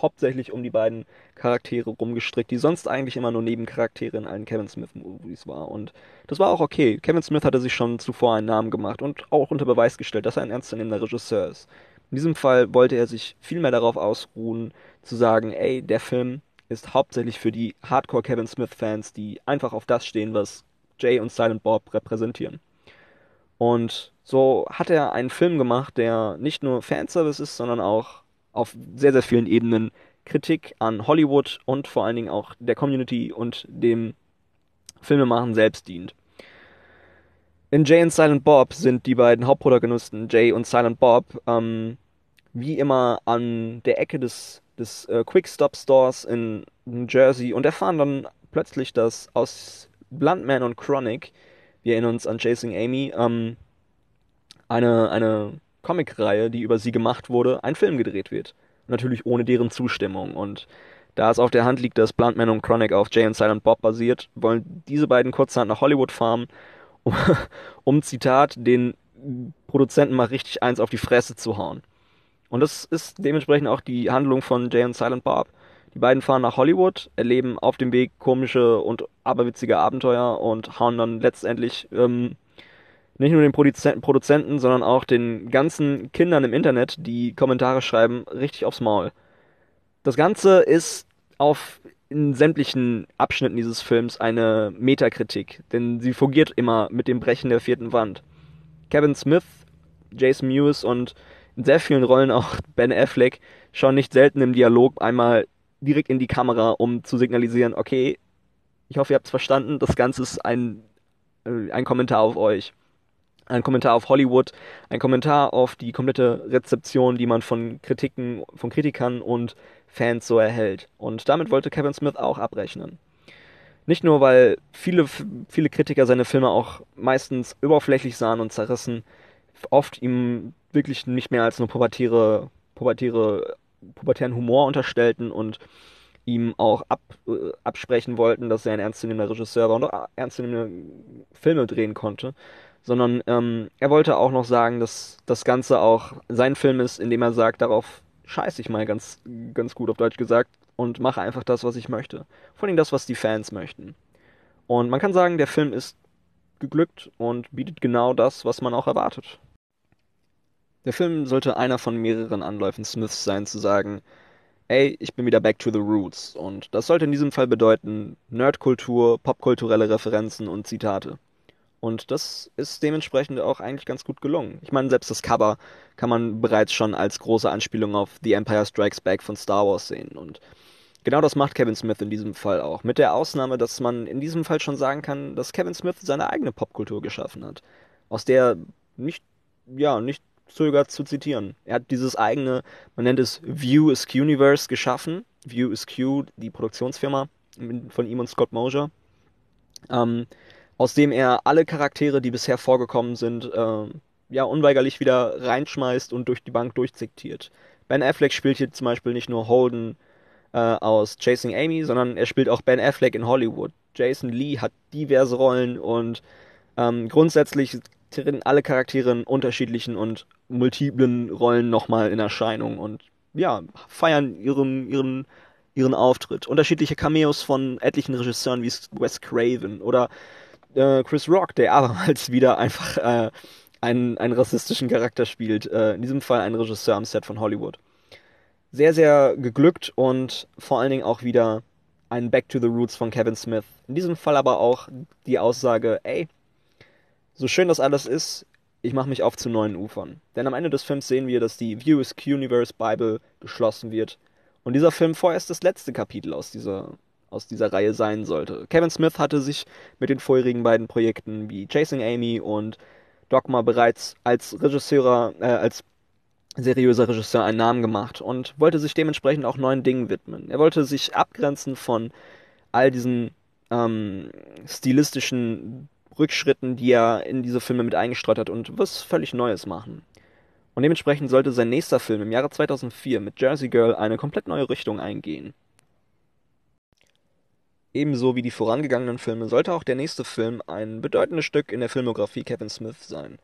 hauptsächlich um die beiden Charaktere rumgestrickt, die sonst eigentlich immer nur Nebencharaktere in allen Kevin Smith-Movies war. Und das war auch okay. Kevin Smith hatte sich schon zuvor einen Namen gemacht und auch unter Beweis gestellt, dass er ein ernstzunehmender Regisseur ist. In diesem Fall wollte er sich viel mehr darauf ausruhen, zu sagen, ey, der Film ist hauptsächlich für die Hardcore Kevin Smith-Fans, die einfach auf das stehen, was Jay und Silent Bob repräsentieren. Und so hat er einen Film gemacht, der nicht nur Fanservice ist, sondern auch auf sehr, sehr vielen Ebenen Kritik an Hollywood und vor allen Dingen auch der Community und dem Filmemachen selbst dient. In Jay und Silent Bob sind die beiden Hauptprotagonisten, Jay und Silent Bob, ähm, wie immer an der Ecke des, des äh, Quick Stop Stores in New Jersey und erfahren dann plötzlich, dass aus Bluntman und Chronic, wir erinnern uns an Chasing Amy, ähm, eine, eine Comicreihe, die über sie gemacht wurde, ein Film gedreht wird. Natürlich ohne deren Zustimmung. Und da es auf der Hand liegt, dass Bluntman und Chronic auf Jay und Silent Bob basiert, wollen diese beiden kurzerhand nach Hollywood fahren, *laughs* um, um Zitat, den Produzenten mal richtig eins auf die Fresse zu hauen. Und das ist dementsprechend auch die Handlung von Jay und Silent Bob. Die beiden fahren nach Hollywood, erleben auf dem Weg komische und aberwitzige Abenteuer und hauen dann letztendlich ähm, nicht nur den Produzenten, sondern auch den ganzen Kindern im Internet, die Kommentare schreiben, richtig aufs Maul. Das Ganze ist auf in sämtlichen Abschnitten dieses Films eine Metakritik, denn sie fungiert immer mit dem Brechen der vierten Wand. Kevin Smith, Jason Mewes und in sehr vielen Rollen auch *laughs* Ben Affleck schauen nicht selten im Dialog einmal direkt in die Kamera, um zu signalisieren, okay, ich hoffe, ihr habt es verstanden, das Ganze ist ein, äh, ein Kommentar auf euch. Ein Kommentar auf Hollywood, ein Kommentar auf die komplette Rezeption, die man von Kritiken, von Kritikern und Fans so erhält. Und damit wollte Kevin Smith auch abrechnen. Nicht nur, weil viele, viele Kritiker seine Filme auch meistens überflächlich sahen und zerrissen, oft ihm wirklich nicht mehr als nur pubertäre, pubertäre pubertären Humor unterstellten und ihm auch ab, äh, absprechen wollten, dass er ein ernstzunehmender Regisseur war und auch ernstzunehmende Filme drehen konnte, sondern ähm, er wollte auch noch sagen, dass das Ganze auch sein Film ist, in dem er sagt, darauf scheiße ich mal ganz, ganz gut auf Deutsch gesagt und mache einfach das, was ich möchte. Vor allem das, was die Fans möchten. Und man kann sagen, der Film ist geglückt und bietet genau das, was man auch erwartet. Der Film sollte einer von mehreren Anläufen Smiths sein, zu sagen, ey, ich bin wieder back to the roots. Und das sollte in diesem Fall bedeuten Nerdkultur, popkulturelle Referenzen und Zitate. Und das ist dementsprechend auch eigentlich ganz gut gelungen. Ich meine, selbst das Cover kann man bereits schon als große Anspielung auf The Empire Strikes Back von Star Wars sehen. Und genau das macht Kevin Smith in diesem Fall auch. Mit der Ausnahme, dass man in diesem Fall schon sagen kann, dass Kevin Smith seine eigene Popkultur geschaffen hat. Aus der nicht, ja, nicht zögert zu zitieren. Er hat dieses eigene, man nennt es View is Universe geschaffen. View is Q, die Produktionsfirma von ihm und Scott Mosier. Ähm, aus dem er alle Charaktere, die bisher vorgekommen sind, äh, ja, unweigerlich wieder reinschmeißt und durch die Bank durchziktiert. Ben Affleck spielt hier zum Beispiel nicht nur Holden äh, aus Chasing Amy, sondern er spielt auch Ben Affleck in Hollywood. Jason Lee hat diverse Rollen und ähm, grundsätzlich treten alle Charaktere in unterschiedlichen und multiplen Rollen nochmal in Erscheinung und ja, feiern ihren, ihren, ihren Auftritt. Unterschiedliche Cameos von etlichen Regisseuren wie Wes Craven oder äh, Chris Rock, der *laughs* abermals wieder einfach äh, einen, einen rassistischen Charakter spielt. Äh, in diesem Fall ein Regisseur am Set von Hollywood. Sehr, sehr geglückt und vor allen Dingen auch wieder ein Back to the Roots von Kevin Smith. In diesem Fall aber auch die Aussage, ey, so schön das alles ist, ich mache mich auf zu neuen Ufern. Denn am Ende des Films sehen wir, dass die View is Universe Bible geschlossen wird. Und dieser Film vorerst das letzte Kapitel aus dieser, aus dieser Reihe sein sollte. Kevin Smith hatte sich mit den vorherigen beiden Projekten wie Chasing Amy und Dogma bereits als Regisseur, äh, als seriöser Regisseur einen Namen gemacht und wollte sich dementsprechend auch neuen Dingen widmen. Er wollte sich abgrenzen von all diesen ähm, stilistischen Rückschritten, die er in diese Filme mit eingestreut hat und was völlig Neues machen. Und dementsprechend sollte sein nächster Film im Jahre 2004 mit Jersey Girl eine komplett neue Richtung eingehen. Ebenso wie die vorangegangenen Filme sollte auch der nächste Film ein bedeutendes Stück in der Filmografie Kevin Smith sein.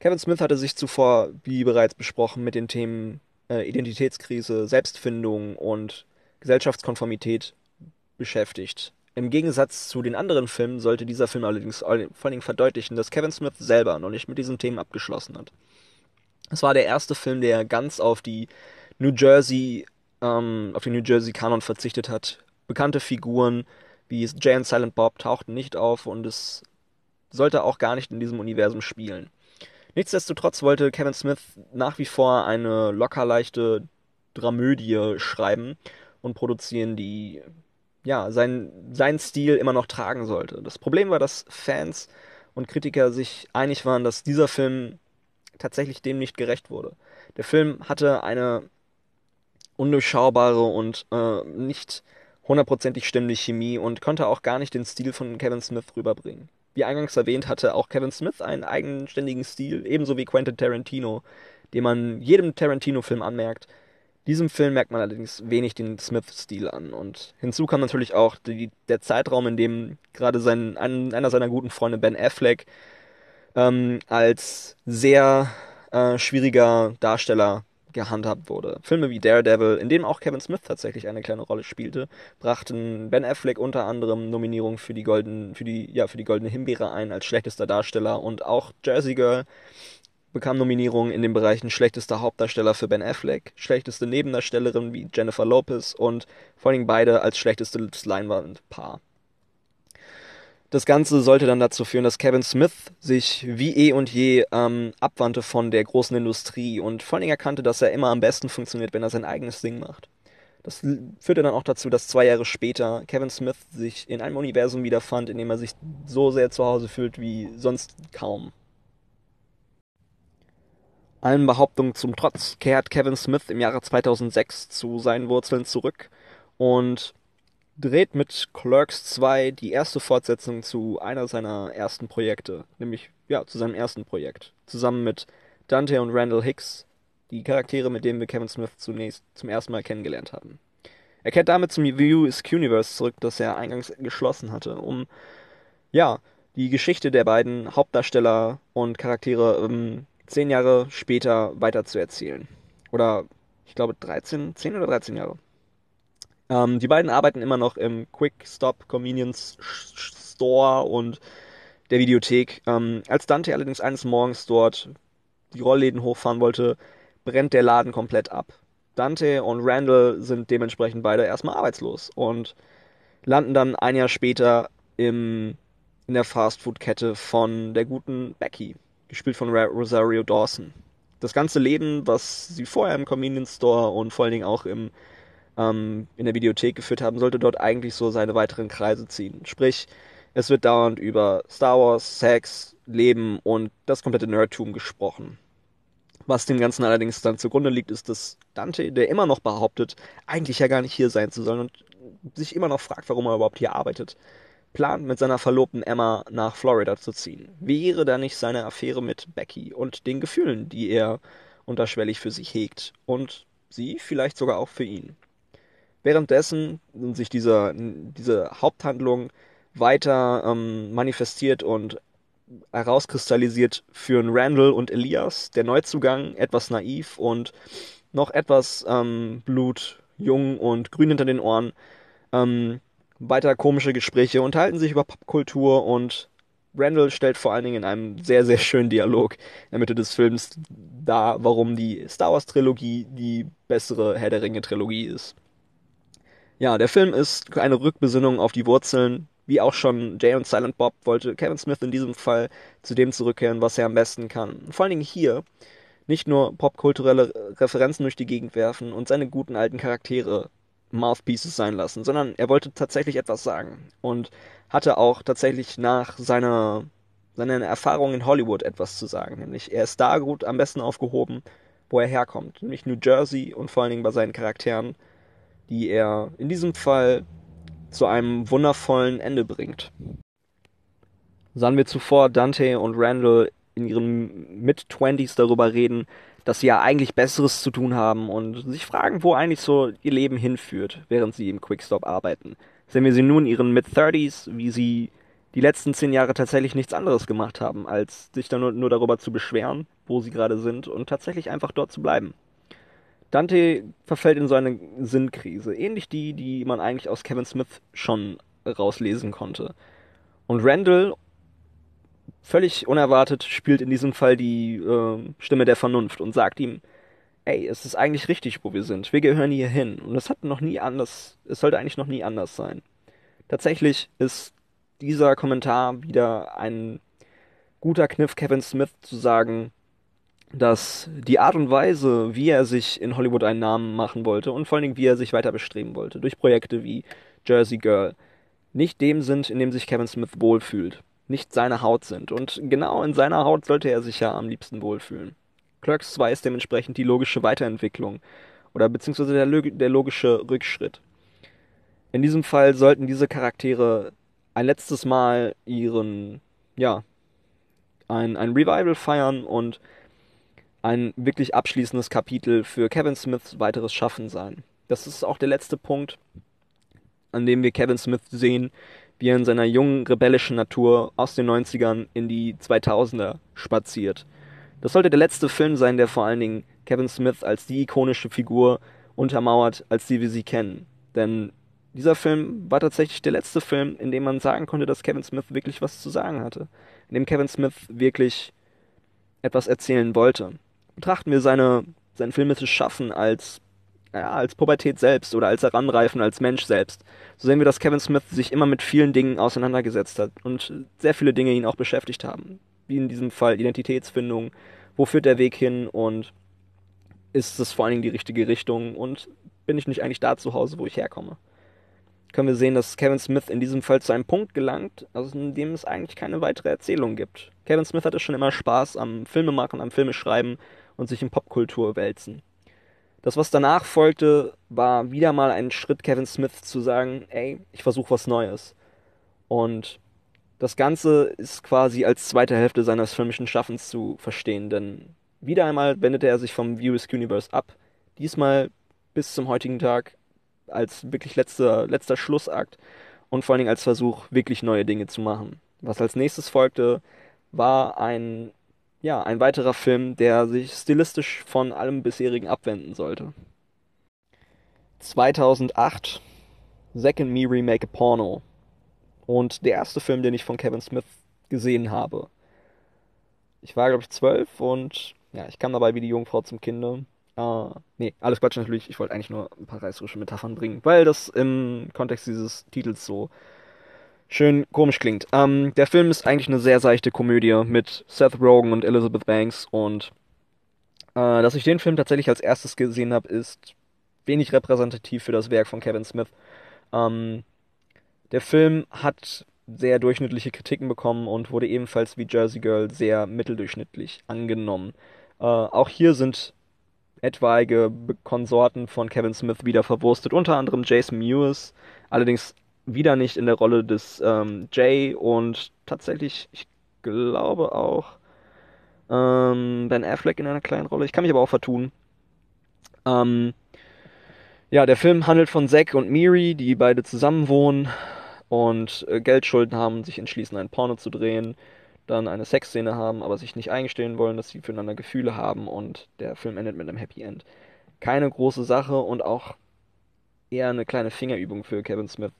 Kevin Smith hatte sich zuvor, wie bereits besprochen, mit den Themen äh, Identitätskrise, Selbstfindung und Gesellschaftskonformität beschäftigt. Im Gegensatz zu den anderen Filmen sollte dieser Film allerdings vor allen Dingen verdeutlichen, dass Kevin Smith selber noch nicht mit diesen Themen abgeschlossen hat. Es war der erste Film, der ganz auf die New Jersey, ähm, auf den New Jersey Kanon verzichtet hat. Bekannte Figuren wie Jay und Silent Bob tauchten nicht auf und es sollte auch gar nicht in diesem Universum spielen. Nichtsdestotrotz wollte Kevin Smith nach wie vor eine locker leichte Dramödie schreiben und produzieren, die ja, sein, seinen Stil immer noch tragen sollte. Das Problem war, dass Fans und Kritiker sich einig waren, dass dieser Film tatsächlich dem nicht gerecht wurde. Der Film hatte eine undurchschaubare und äh, nicht hundertprozentig stimmende Chemie und konnte auch gar nicht den Stil von Kevin Smith rüberbringen. wie eingangs erwähnt, hatte auch Kevin Smith einen eigenständigen Stil, ebenso wie Quentin Tarantino, den man jedem Tarantino-Film anmerkt. Diesem Film merkt man allerdings wenig den Smith-Stil an. Und hinzu kam natürlich auch die, der Zeitraum, in dem gerade sein, ein, einer seiner guten Freunde, Ben Affleck, ähm, als sehr äh, schwieriger Darsteller gehandhabt wurde. Filme wie Daredevil, in denen auch Kevin Smith tatsächlich eine kleine Rolle spielte, brachten Ben Affleck unter anderem Nominierungen für die Golden, für die, ja, für die Goldene Himbeere ein als schlechtester Darsteller und auch Jersey Girl bekam Nominierungen in den Bereichen schlechtester Hauptdarsteller für Ben Affleck, schlechteste Nebendarstellerin wie Jennifer Lopez und vor allem beide als schlechtestes Leinwandpaar. Das Ganze sollte dann dazu führen, dass Kevin Smith sich wie eh und je ähm, abwandte von der großen Industrie und vor allem erkannte, dass er immer am besten funktioniert, wenn er sein eigenes Ding macht. Das führte dann auch dazu, dass zwei Jahre später Kevin Smith sich in einem Universum wiederfand, in dem er sich so sehr zu Hause fühlt wie sonst kaum. Allen Behauptungen zum Trotz kehrt Kevin Smith im Jahre 2006 zu seinen Wurzeln zurück und dreht mit Clerks 2 die erste Fortsetzung zu einer seiner ersten Projekte, nämlich ja, zu seinem ersten Projekt, zusammen mit Dante und Randall Hicks, die Charaktere, mit denen wir Kevin Smith zunächst zum ersten Mal kennengelernt haben. Er kehrt damit zum View is Universe zurück, das er eingangs geschlossen hatte, um ja, die Geschichte der beiden Hauptdarsteller und Charaktere ähm, zehn Jahre später weiterzuerzählen. Oder ich glaube 13, 10 oder 13 Jahre. Ähm, die beiden arbeiten immer noch im Quick Stop Convenience Store und der Videothek. Ähm, als Dante allerdings eines Morgens dort die Rollläden hochfahren wollte, brennt der Laden komplett ab. Dante und Randall sind dementsprechend beide erstmal arbeitslos und landen dann ein Jahr später im, in der Fastfood-Kette von der guten Becky, gespielt von Rosario Dawson. Das ganze Leben, was sie vorher im Convenience Store und vor allen Dingen auch im ähm, in der Videothek geführt haben, sollte dort eigentlich so seine weiteren Kreise ziehen. Sprich, es wird dauernd über Star Wars, Sex, Leben und das komplette Nerdtum gesprochen. Was dem Ganzen allerdings dann zugrunde liegt, ist, dass Dante, der immer noch behauptet, eigentlich ja gar nicht hier sein zu sollen und sich immer noch fragt, warum er überhaupt hier arbeitet, plant mit seiner Verlobten Emma nach Florida zu ziehen. Wäre da nicht seine Affäre mit Becky und den Gefühlen, die er unterschwellig für sich hegt und sie vielleicht sogar auch für ihn. Währenddessen sich dieser, diese Haupthandlung weiter ähm, manifestiert und herauskristallisiert, führen Randall und Elias, der Neuzugang, etwas naiv und noch etwas ähm, Blut, jung und grün hinter den Ohren, ähm, weiter komische Gespräche, unterhalten sich über Popkultur und Randall stellt vor allen Dingen in einem sehr, sehr schönen Dialog in der Mitte des Films dar, warum die Star Wars Trilogie die bessere Herr der Ringe Trilogie ist. Ja, der Film ist eine Rückbesinnung auf die Wurzeln. Wie auch schon Jay und Silent Bob wollte Kevin Smith in diesem Fall zu dem zurückkehren, was er am besten kann. vor allen Dingen hier nicht nur popkulturelle Referenzen durch die Gegend werfen und seine guten alten Charaktere Mouthpieces sein lassen, sondern er wollte tatsächlich etwas sagen und hatte auch tatsächlich nach seiner, seiner Erfahrung in Hollywood etwas zu sagen. Nämlich er ist da gut am besten aufgehoben, wo er herkommt, nämlich New Jersey und vor allen Dingen bei seinen Charakteren die er in diesem Fall zu einem wundervollen Ende bringt. Sahen wir zuvor Dante und Randall in ihren Mid-Twenties darüber reden, dass sie ja eigentlich Besseres zu tun haben und sich fragen, wo eigentlich so ihr Leben hinführt, während sie im Quickstop arbeiten. Sehen wir sie nun in ihren Mid-Thirties, wie sie die letzten zehn Jahre tatsächlich nichts anderes gemacht haben, als sich dann nur darüber zu beschweren, wo sie gerade sind und tatsächlich einfach dort zu bleiben. Dante verfällt in so eine Sinnkrise, ähnlich die, die man eigentlich aus Kevin Smith schon rauslesen konnte. Und Randall, völlig unerwartet, spielt in diesem Fall die äh, Stimme der Vernunft und sagt ihm, ey, es ist eigentlich richtig, wo wir sind. Wir gehören hier hin. Und es hat noch nie anders, es sollte eigentlich noch nie anders sein. Tatsächlich ist dieser Kommentar wieder ein guter Kniff, Kevin Smith zu sagen, dass die Art und Weise, wie er sich in Hollywood einen Namen machen wollte und vor allen Dingen, wie er sich weiter bestreben wollte, durch Projekte wie Jersey Girl, nicht dem sind, in dem sich Kevin Smith wohlfühlt, nicht seine Haut sind. Und genau in seiner Haut sollte er sich ja am liebsten wohlfühlen. Clerks 2 ist dementsprechend die logische Weiterentwicklung oder beziehungsweise der, der logische Rückschritt. In diesem Fall sollten diese Charaktere ein letztes Mal ihren ja, ein, ein Revival feiern und ein wirklich abschließendes Kapitel für Kevin Smiths weiteres Schaffen sein. Das ist auch der letzte Punkt, an dem wir Kevin Smith sehen, wie er in seiner jungen, rebellischen Natur aus den 90ern in die 2000er spaziert. Das sollte der letzte Film sein, der vor allen Dingen Kevin Smith als die ikonische Figur untermauert, als die wir sie kennen. Denn dieser Film war tatsächlich der letzte Film, in dem man sagen konnte, dass Kevin Smith wirklich was zu sagen hatte. In dem Kevin Smith wirklich etwas erzählen wollte. Betrachten wir seine, sein filmisches Schaffen als, ja, als Pubertät selbst oder als Heranreifen als Mensch selbst. So sehen wir, dass Kevin Smith sich immer mit vielen Dingen auseinandergesetzt hat und sehr viele Dinge ihn auch beschäftigt haben. Wie in diesem Fall Identitätsfindung, wo führt der Weg hin und ist es vor allen Dingen die richtige Richtung und bin ich nicht eigentlich da zu Hause, wo ich herkomme können wir sehen, dass Kevin Smith in diesem Fall zu einem Punkt gelangt, also in dem es eigentlich keine weitere Erzählung gibt. Kevin Smith hatte schon immer Spaß am Filmemachen, am Filmeschreiben und sich in Popkultur wälzen. Das, was danach folgte, war wieder mal ein Schritt Kevin Smith zu sagen, ey, ich versuche was Neues. Und das Ganze ist quasi als zweite Hälfte seines filmischen Schaffens zu verstehen, denn wieder einmal wendete er sich vom Views Universe ab, diesmal bis zum heutigen Tag als wirklich letzter, letzter Schlussakt und vor allen Dingen als Versuch, wirklich neue Dinge zu machen. Was als nächstes folgte, war ein, ja, ein weiterer Film, der sich stilistisch von allem bisherigen abwenden sollte. 2008 Zack and Me Remake a Porno. Und der erste Film, den ich von Kevin Smith gesehen habe. Ich war, glaube ich, zwölf und ja, ich kam dabei wie die Jungfrau zum Kinde. Uh, nee, alles Quatsch natürlich. Ich wollte eigentlich nur ein paar reißerische Metaphern bringen, weil das im Kontext dieses Titels so schön komisch klingt. Ähm, der Film ist eigentlich eine sehr seichte Komödie mit Seth Rogen und Elizabeth Banks und äh, dass ich den Film tatsächlich als erstes gesehen habe, ist wenig repräsentativ für das Werk von Kevin Smith. Ähm, der Film hat sehr durchschnittliche Kritiken bekommen und wurde ebenfalls wie Jersey Girl sehr mitteldurchschnittlich angenommen. Äh, auch hier sind etwaige Konsorten von Kevin Smith wieder verwurstet, unter anderem Jason Mewes, allerdings wieder nicht in der Rolle des ähm, Jay und tatsächlich, ich glaube auch ähm, Ben Affleck in einer kleinen Rolle. Ich kann mich aber auch vertun. Ähm, ja, der Film handelt von Zack und Miri, die beide zusammen wohnen und äh, Geldschulden haben sich entschließen, ein Porno zu drehen dann eine Sexszene haben, aber sich nicht eingestehen wollen, dass sie füreinander Gefühle haben und der Film endet mit einem Happy End. Keine große Sache und auch eher eine kleine Fingerübung für Kevin Smith.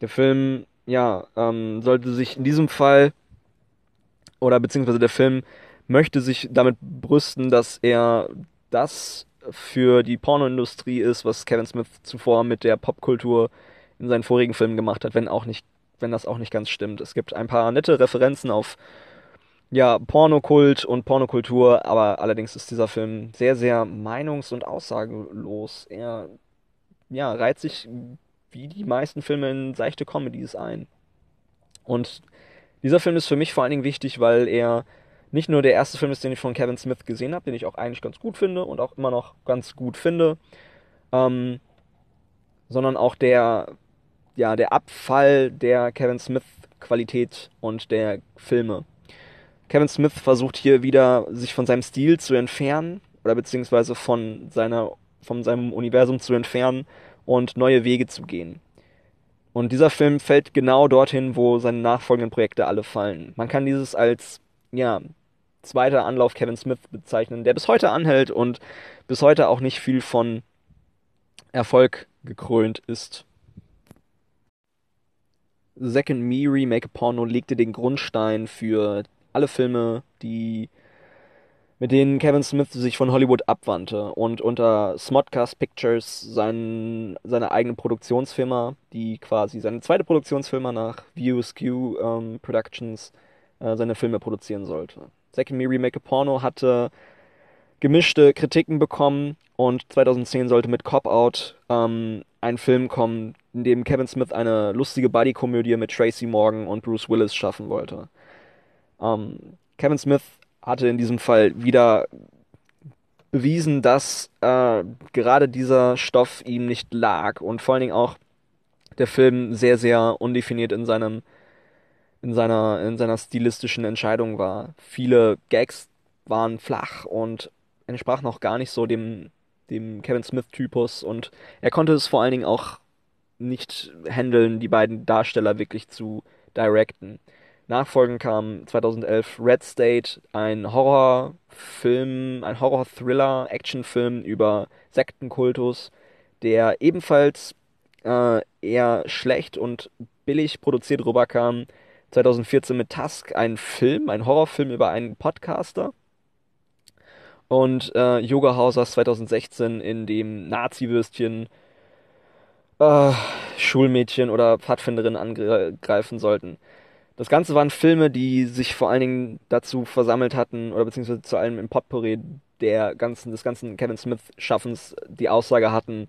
Der Film, ja, ähm, sollte sich in diesem Fall oder beziehungsweise der Film möchte sich damit brüsten, dass er das für die Pornoindustrie ist, was Kevin Smith zuvor mit der Popkultur in seinen vorigen Filmen gemacht hat, wenn auch nicht wenn das auch nicht ganz stimmt. Es gibt ein paar nette Referenzen auf ja, Pornokult und Pornokultur, aber allerdings ist dieser Film sehr, sehr meinungs- und aussagelos. Er ja, reiht sich wie die meisten Filme in seichte Comedies ein. Und dieser Film ist für mich vor allen Dingen wichtig, weil er nicht nur der erste Film ist, den ich von Kevin Smith gesehen habe, den ich auch eigentlich ganz gut finde und auch immer noch ganz gut finde, ähm, sondern auch der ja, der Abfall der Kevin Smith-Qualität und der Filme. Kevin Smith versucht hier wieder, sich von seinem Stil zu entfernen oder beziehungsweise von seiner, von seinem Universum zu entfernen und neue Wege zu gehen. Und dieser Film fällt genau dorthin, wo seine nachfolgenden Projekte alle fallen. Man kann dieses als, ja, zweiter Anlauf Kevin Smith bezeichnen, der bis heute anhält und bis heute auch nicht viel von Erfolg gekrönt ist. Second Me Remake Porno legte den Grundstein für alle Filme, die mit denen Kevin Smith sich von Hollywood abwandte und unter Smodcast Pictures sein, seine eigene Produktionsfirma, die quasi seine zweite Produktionsfirma nach Skew ähm, Productions äh, seine Filme produzieren sollte. Second Me Remake Porno hatte gemischte Kritiken bekommen und 2010 sollte mit Cop Out ähm, ein Film kommen, in dem Kevin Smith eine lustige Buddy-Komödie mit Tracy Morgan und Bruce Willis schaffen wollte. Ähm, Kevin Smith hatte in diesem Fall wieder bewiesen, dass äh, gerade dieser Stoff ihm nicht lag und vor allen Dingen auch der Film sehr, sehr undefiniert in seinem in seiner, in seiner stilistischen Entscheidung war. Viele Gags waren flach und entsprach noch gar nicht so dem, dem Kevin Smith-Typus und er konnte es vor allen Dingen auch nicht handeln, die beiden Darsteller wirklich zu directen. Nachfolgend kam 2011 Red State, ein Horrorfilm, ein Horror-Thriller-Actionfilm über Sektenkultus, der ebenfalls äh, eher schlecht und billig produziert rüberkam. 2014 mit Tusk, ein Film, ein Horrorfilm über einen Podcaster. Und äh, Yoga Hausers 2016, in dem Nazi-Würstchen äh, Schulmädchen oder Pfadfinderinnen angreifen sollten. Das Ganze waren Filme, die sich vor allen Dingen dazu versammelt hatten, oder beziehungsweise zu allem im Potpourri der ganzen, des ganzen Kevin Smith-Schaffens die Aussage hatten,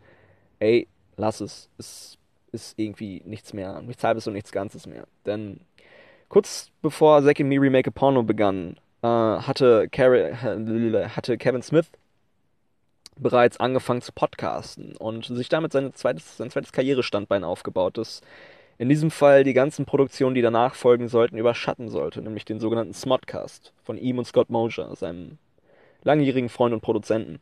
ey, lass es, es ist irgendwie nichts mehr, nichts halbes und nichts Ganzes mehr. Denn kurz bevor Zack and Me Remake a Porno begann, äh, hatte, *laughs* hatte Kevin Smith bereits angefangen zu podcasten und sich damit sein zweites, sein zweites Karrierestandbein aufgebaut, das in diesem Fall die ganzen Produktionen, die danach folgen sollten, überschatten sollte, nämlich den sogenannten Smodcast von ihm und Scott Mosier, seinem langjährigen Freund und Produzenten.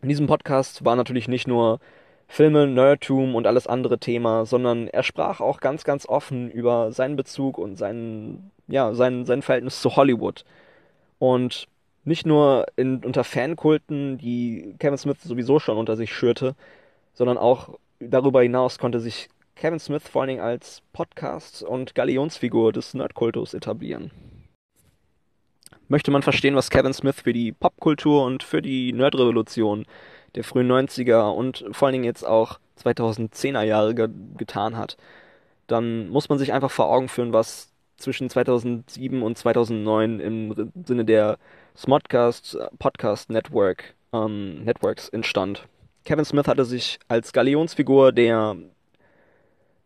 In diesem Podcast war natürlich nicht nur Filme, Nerdtum und alles andere Thema, sondern er sprach auch ganz, ganz offen über seinen Bezug und seinen, ja, sein, sein Verhältnis zu Hollywood. Und nicht nur in, unter Fankulten, die Kevin Smith sowieso schon unter sich schürte, sondern auch darüber hinaus konnte sich Kevin Smith vor allen Dingen als Podcast- und Galionsfigur des Nerdkultus etablieren. Möchte man verstehen, was Kevin Smith für die Popkultur und für die Nerdrevolution der frühen 90er und vor allen Dingen jetzt auch 2010er Jahre ge getan hat, dann muss man sich einfach vor Augen führen, was zwischen 2007 und 2009 im Sinne der Smodcast Podcast Network ähm, Networks entstand. Kevin Smith hatte sich als Galionsfigur der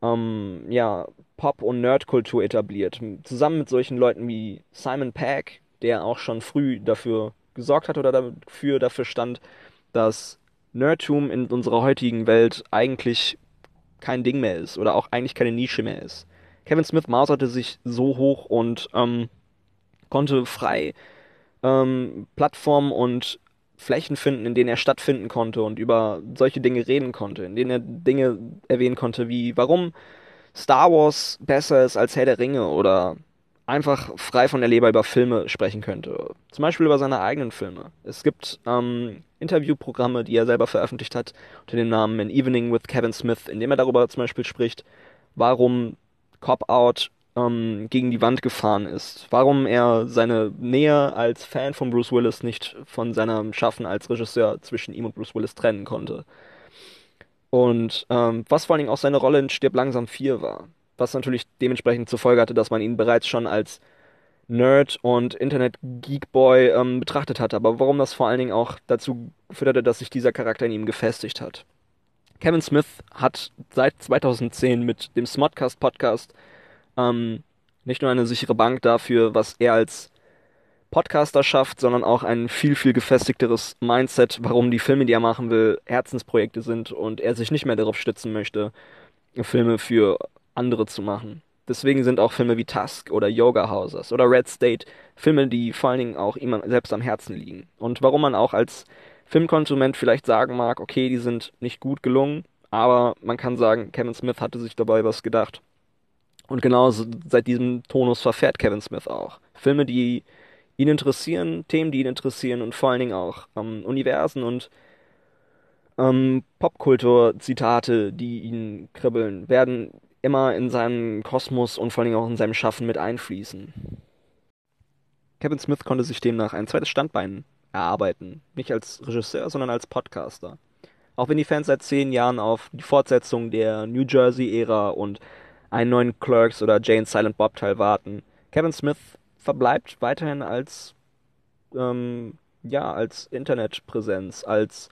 ähm, ja, Pop- und Nerdkultur etabliert. Zusammen mit solchen Leuten wie Simon Pegg, der auch schon früh dafür gesorgt hat oder dafür, dafür stand, dass Nerdtum in unserer heutigen Welt eigentlich kein Ding mehr ist oder auch eigentlich keine Nische mehr ist. Kevin Smith mauserte sich so hoch und ähm, konnte frei ähm, Plattformen und Flächen finden, in denen er stattfinden konnte und über solche Dinge reden konnte, in denen er Dinge erwähnen konnte, wie warum Star Wars besser ist als Herr der Ringe oder einfach frei von der Leber über Filme sprechen könnte. Zum Beispiel über seine eigenen Filme. Es gibt ähm, Interviewprogramme, die er selber veröffentlicht hat, unter dem Namen An Evening with Kevin Smith, in dem er darüber zum Beispiel spricht, warum Cop-Out ähm, gegen die Wand gefahren ist. Warum er seine Nähe als Fan von Bruce Willis nicht von seinem Schaffen als Regisseur zwischen ihm und Bruce Willis trennen konnte. Und ähm, was vor allen Dingen auch seine Rolle in Stirb langsam 4 war. Was natürlich dementsprechend zur Folge hatte, dass man ihn bereits schon als Nerd und Internet-Geekboy ähm, betrachtet hatte. Aber warum das vor allen Dingen auch dazu führte, dass sich dieser Charakter in ihm gefestigt hat. Kevin Smith hat seit 2010 mit dem Smodcast Podcast ähm, nicht nur eine sichere Bank dafür, was er als Podcaster schafft, sondern auch ein viel, viel gefestigteres Mindset, warum die Filme, die er machen will, Herzensprojekte sind und er sich nicht mehr darauf stützen möchte, Filme für andere zu machen. Deswegen sind auch Filme wie Tusk oder Yoga Houses oder Red State Filme, die vor allen Dingen auch ihm selbst am Herzen liegen. Und warum man auch als Filmkonsument vielleicht sagen mag, okay, die sind nicht gut gelungen, aber man kann sagen, Kevin Smith hatte sich dabei was gedacht. Und genau seit diesem Tonus verfährt Kevin Smith auch. Filme, die ihn interessieren, Themen, die ihn interessieren und vor allen Dingen auch ähm, Universen und ähm, Popkultur-Zitate, die ihn kribbeln, werden immer in seinen Kosmos und vor allen Dingen auch in seinem Schaffen mit einfließen. Kevin Smith konnte sich demnach ein zweites Standbein erarbeiten. Nicht als Regisseur, sondern als Podcaster. Auch wenn die Fans seit zehn Jahren auf die Fortsetzung der New Jersey-Ära und einen neuen Clerks oder Jane Silent Bob Teil warten. Kevin Smith verbleibt weiterhin als ähm, ja als Internetpräsenz, als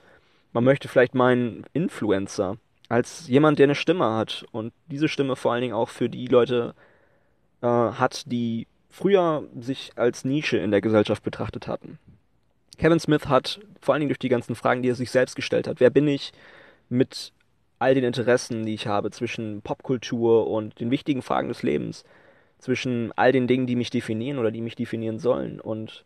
man möchte vielleicht meinen Influencer, als jemand, der eine Stimme hat und diese Stimme vor allen Dingen auch für die Leute äh, hat, die früher sich als Nische in der Gesellschaft betrachtet hatten. Kevin Smith hat vor allen Dingen durch die ganzen Fragen, die er sich selbst gestellt hat, wer bin ich, mit all den Interessen, die ich habe zwischen Popkultur und den wichtigen Fragen des Lebens, zwischen all den Dingen, die mich definieren oder die mich definieren sollen und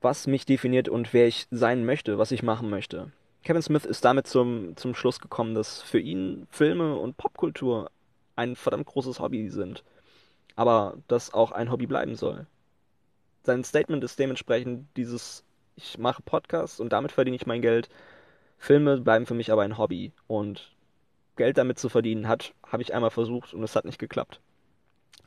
was mich definiert und wer ich sein möchte, was ich machen möchte. Kevin Smith ist damit zum, zum Schluss gekommen, dass für ihn Filme und Popkultur ein verdammt großes Hobby sind, aber das auch ein Hobby bleiben soll. Sein Statement ist dementsprechend dieses, ich mache Podcasts und damit verdiene ich mein Geld. Filme bleiben für mich aber ein Hobby und Geld damit zu verdienen hat, habe ich einmal versucht und es hat nicht geklappt.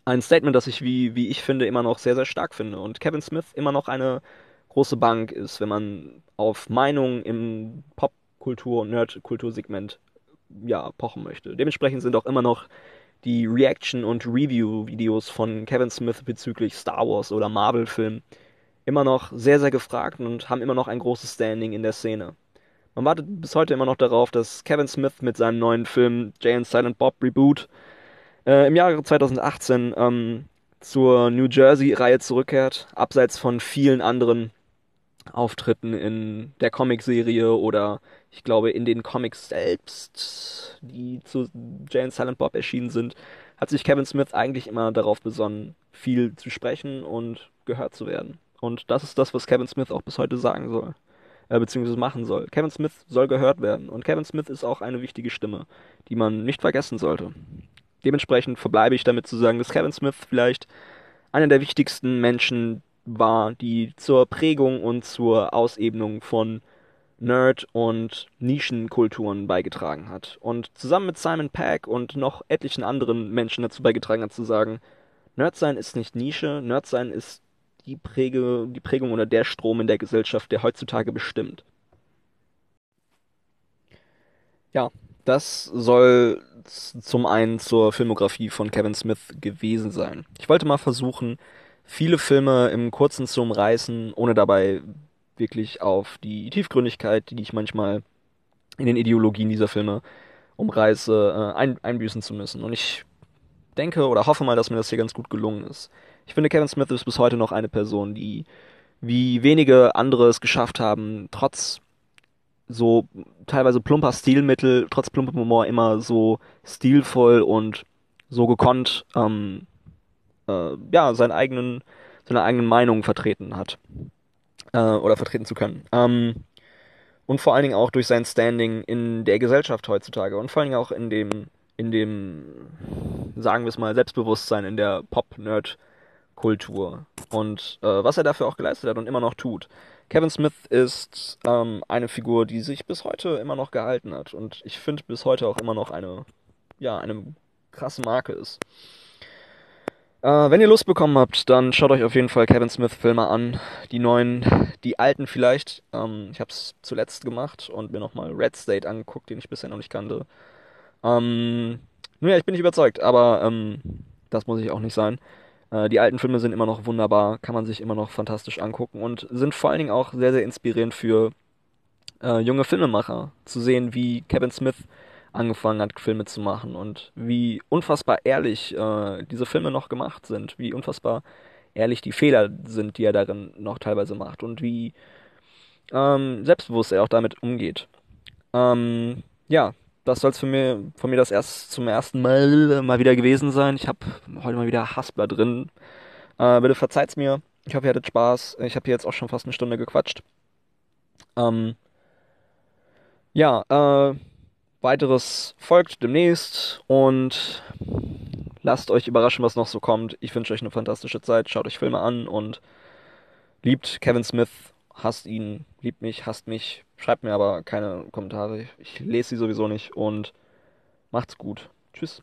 Ein Statement, das ich, wie, wie ich finde, immer noch sehr, sehr stark finde und Kevin Smith immer noch eine große Bank ist, wenn man auf Meinungen im Popkultur- und Nerdkultursegment ja, pochen möchte. Dementsprechend sind auch immer noch die Reaction- und Review-Videos von Kevin Smith bezüglich Star Wars oder Marvel-Filmen immer noch sehr, sehr gefragt und haben immer noch ein großes Standing in der Szene. Man wartet bis heute immer noch darauf, dass Kevin Smith mit seinem neuen Film Jay and Silent Bob Reboot äh, im Jahre 2018 ähm, zur New Jersey-Reihe zurückkehrt, abseits von vielen anderen Auftritten in der Comicserie oder ich glaube in den Comics selbst, die zu Jay and Silent Bob erschienen sind, hat sich Kevin Smith eigentlich immer darauf besonnen, viel zu sprechen und gehört zu werden. Und das ist das, was Kevin Smith auch bis heute sagen soll, äh, beziehungsweise machen soll. Kevin Smith soll gehört werden und Kevin Smith ist auch eine wichtige Stimme, die man nicht vergessen sollte. Dementsprechend verbleibe ich damit zu sagen, dass Kevin Smith vielleicht einer der wichtigsten Menschen war, die zur Prägung und zur Ausebnung von Nerd- und Nischenkulturen beigetragen hat. Und zusammen mit Simon Peck und noch etlichen anderen Menschen dazu beigetragen hat zu sagen, Nerdsein ist nicht Nische, Nerdsein ist die, Präge, die Prägung oder der Strom in der Gesellschaft, der heutzutage bestimmt. Ja, das soll zum einen zur Filmografie von Kevin Smith gewesen sein. Ich wollte mal versuchen, viele Filme im Kurzen zu umreißen, ohne dabei wirklich auf die Tiefgründigkeit, die ich manchmal in den Ideologien dieser Filme umreiße, äh, ein, einbüßen zu müssen. Und ich denke oder hoffe mal, dass mir das hier ganz gut gelungen ist. Ich finde, Kevin Smith ist bis heute noch eine Person, die wie wenige andere es geschafft haben, trotz so teilweise plumper Stilmittel, trotz plumper Humor immer so stilvoll und so gekonnt ähm, äh, ja, seinen eigenen, seine eigenen Meinungen vertreten hat. Äh, oder vertreten zu können. Ähm, und vor allen Dingen auch durch sein Standing in der Gesellschaft heutzutage und vor allen Dingen auch in dem, in dem, sagen wir es mal, Selbstbewusstsein in der Pop-Nerd-Kultur. Und äh, was er dafür auch geleistet hat und immer noch tut. Kevin Smith ist ähm, eine Figur, die sich bis heute immer noch gehalten hat und ich finde bis heute auch immer noch eine, ja, eine krasse Marke ist. Äh, wenn ihr Lust bekommen habt, dann schaut euch auf jeden Fall Kevin Smith Filme an. Die neuen, die alten vielleicht. Ähm, ich habe es zuletzt gemacht und mir nochmal Red State angeguckt, den ich bisher noch nicht kannte. Ähm, nun ja, ich bin nicht überzeugt, aber ähm, das muss ich auch nicht sein. Äh, die alten Filme sind immer noch wunderbar, kann man sich immer noch fantastisch angucken und sind vor allen Dingen auch sehr, sehr inspirierend für äh, junge Filmemacher. Zu sehen, wie Kevin Smith angefangen hat, Filme zu machen und wie unfassbar ehrlich äh, diese Filme noch gemacht sind, wie unfassbar ehrlich die Fehler sind, die er darin noch teilweise macht und wie ähm, selbstbewusst er auch damit umgeht. Ähm, ja, das soll es für mir, von mir das erst zum ersten Mal mal wieder gewesen sein. Ich habe heute mal wieder Haspler drin. Äh, bitte verzeiht's mir. Ich hoffe, ihr hattet Spaß. Ich habe hier jetzt auch schon fast eine Stunde gequatscht. Ähm, ja, äh, Weiteres folgt demnächst und lasst euch überraschen, was noch so kommt. Ich wünsche euch eine fantastische Zeit. Schaut euch Filme an und liebt Kevin Smith, hasst ihn, liebt mich, hasst mich. Schreibt mir aber keine Kommentare. Ich lese sie sowieso nicht und macht's gut. Tschüss.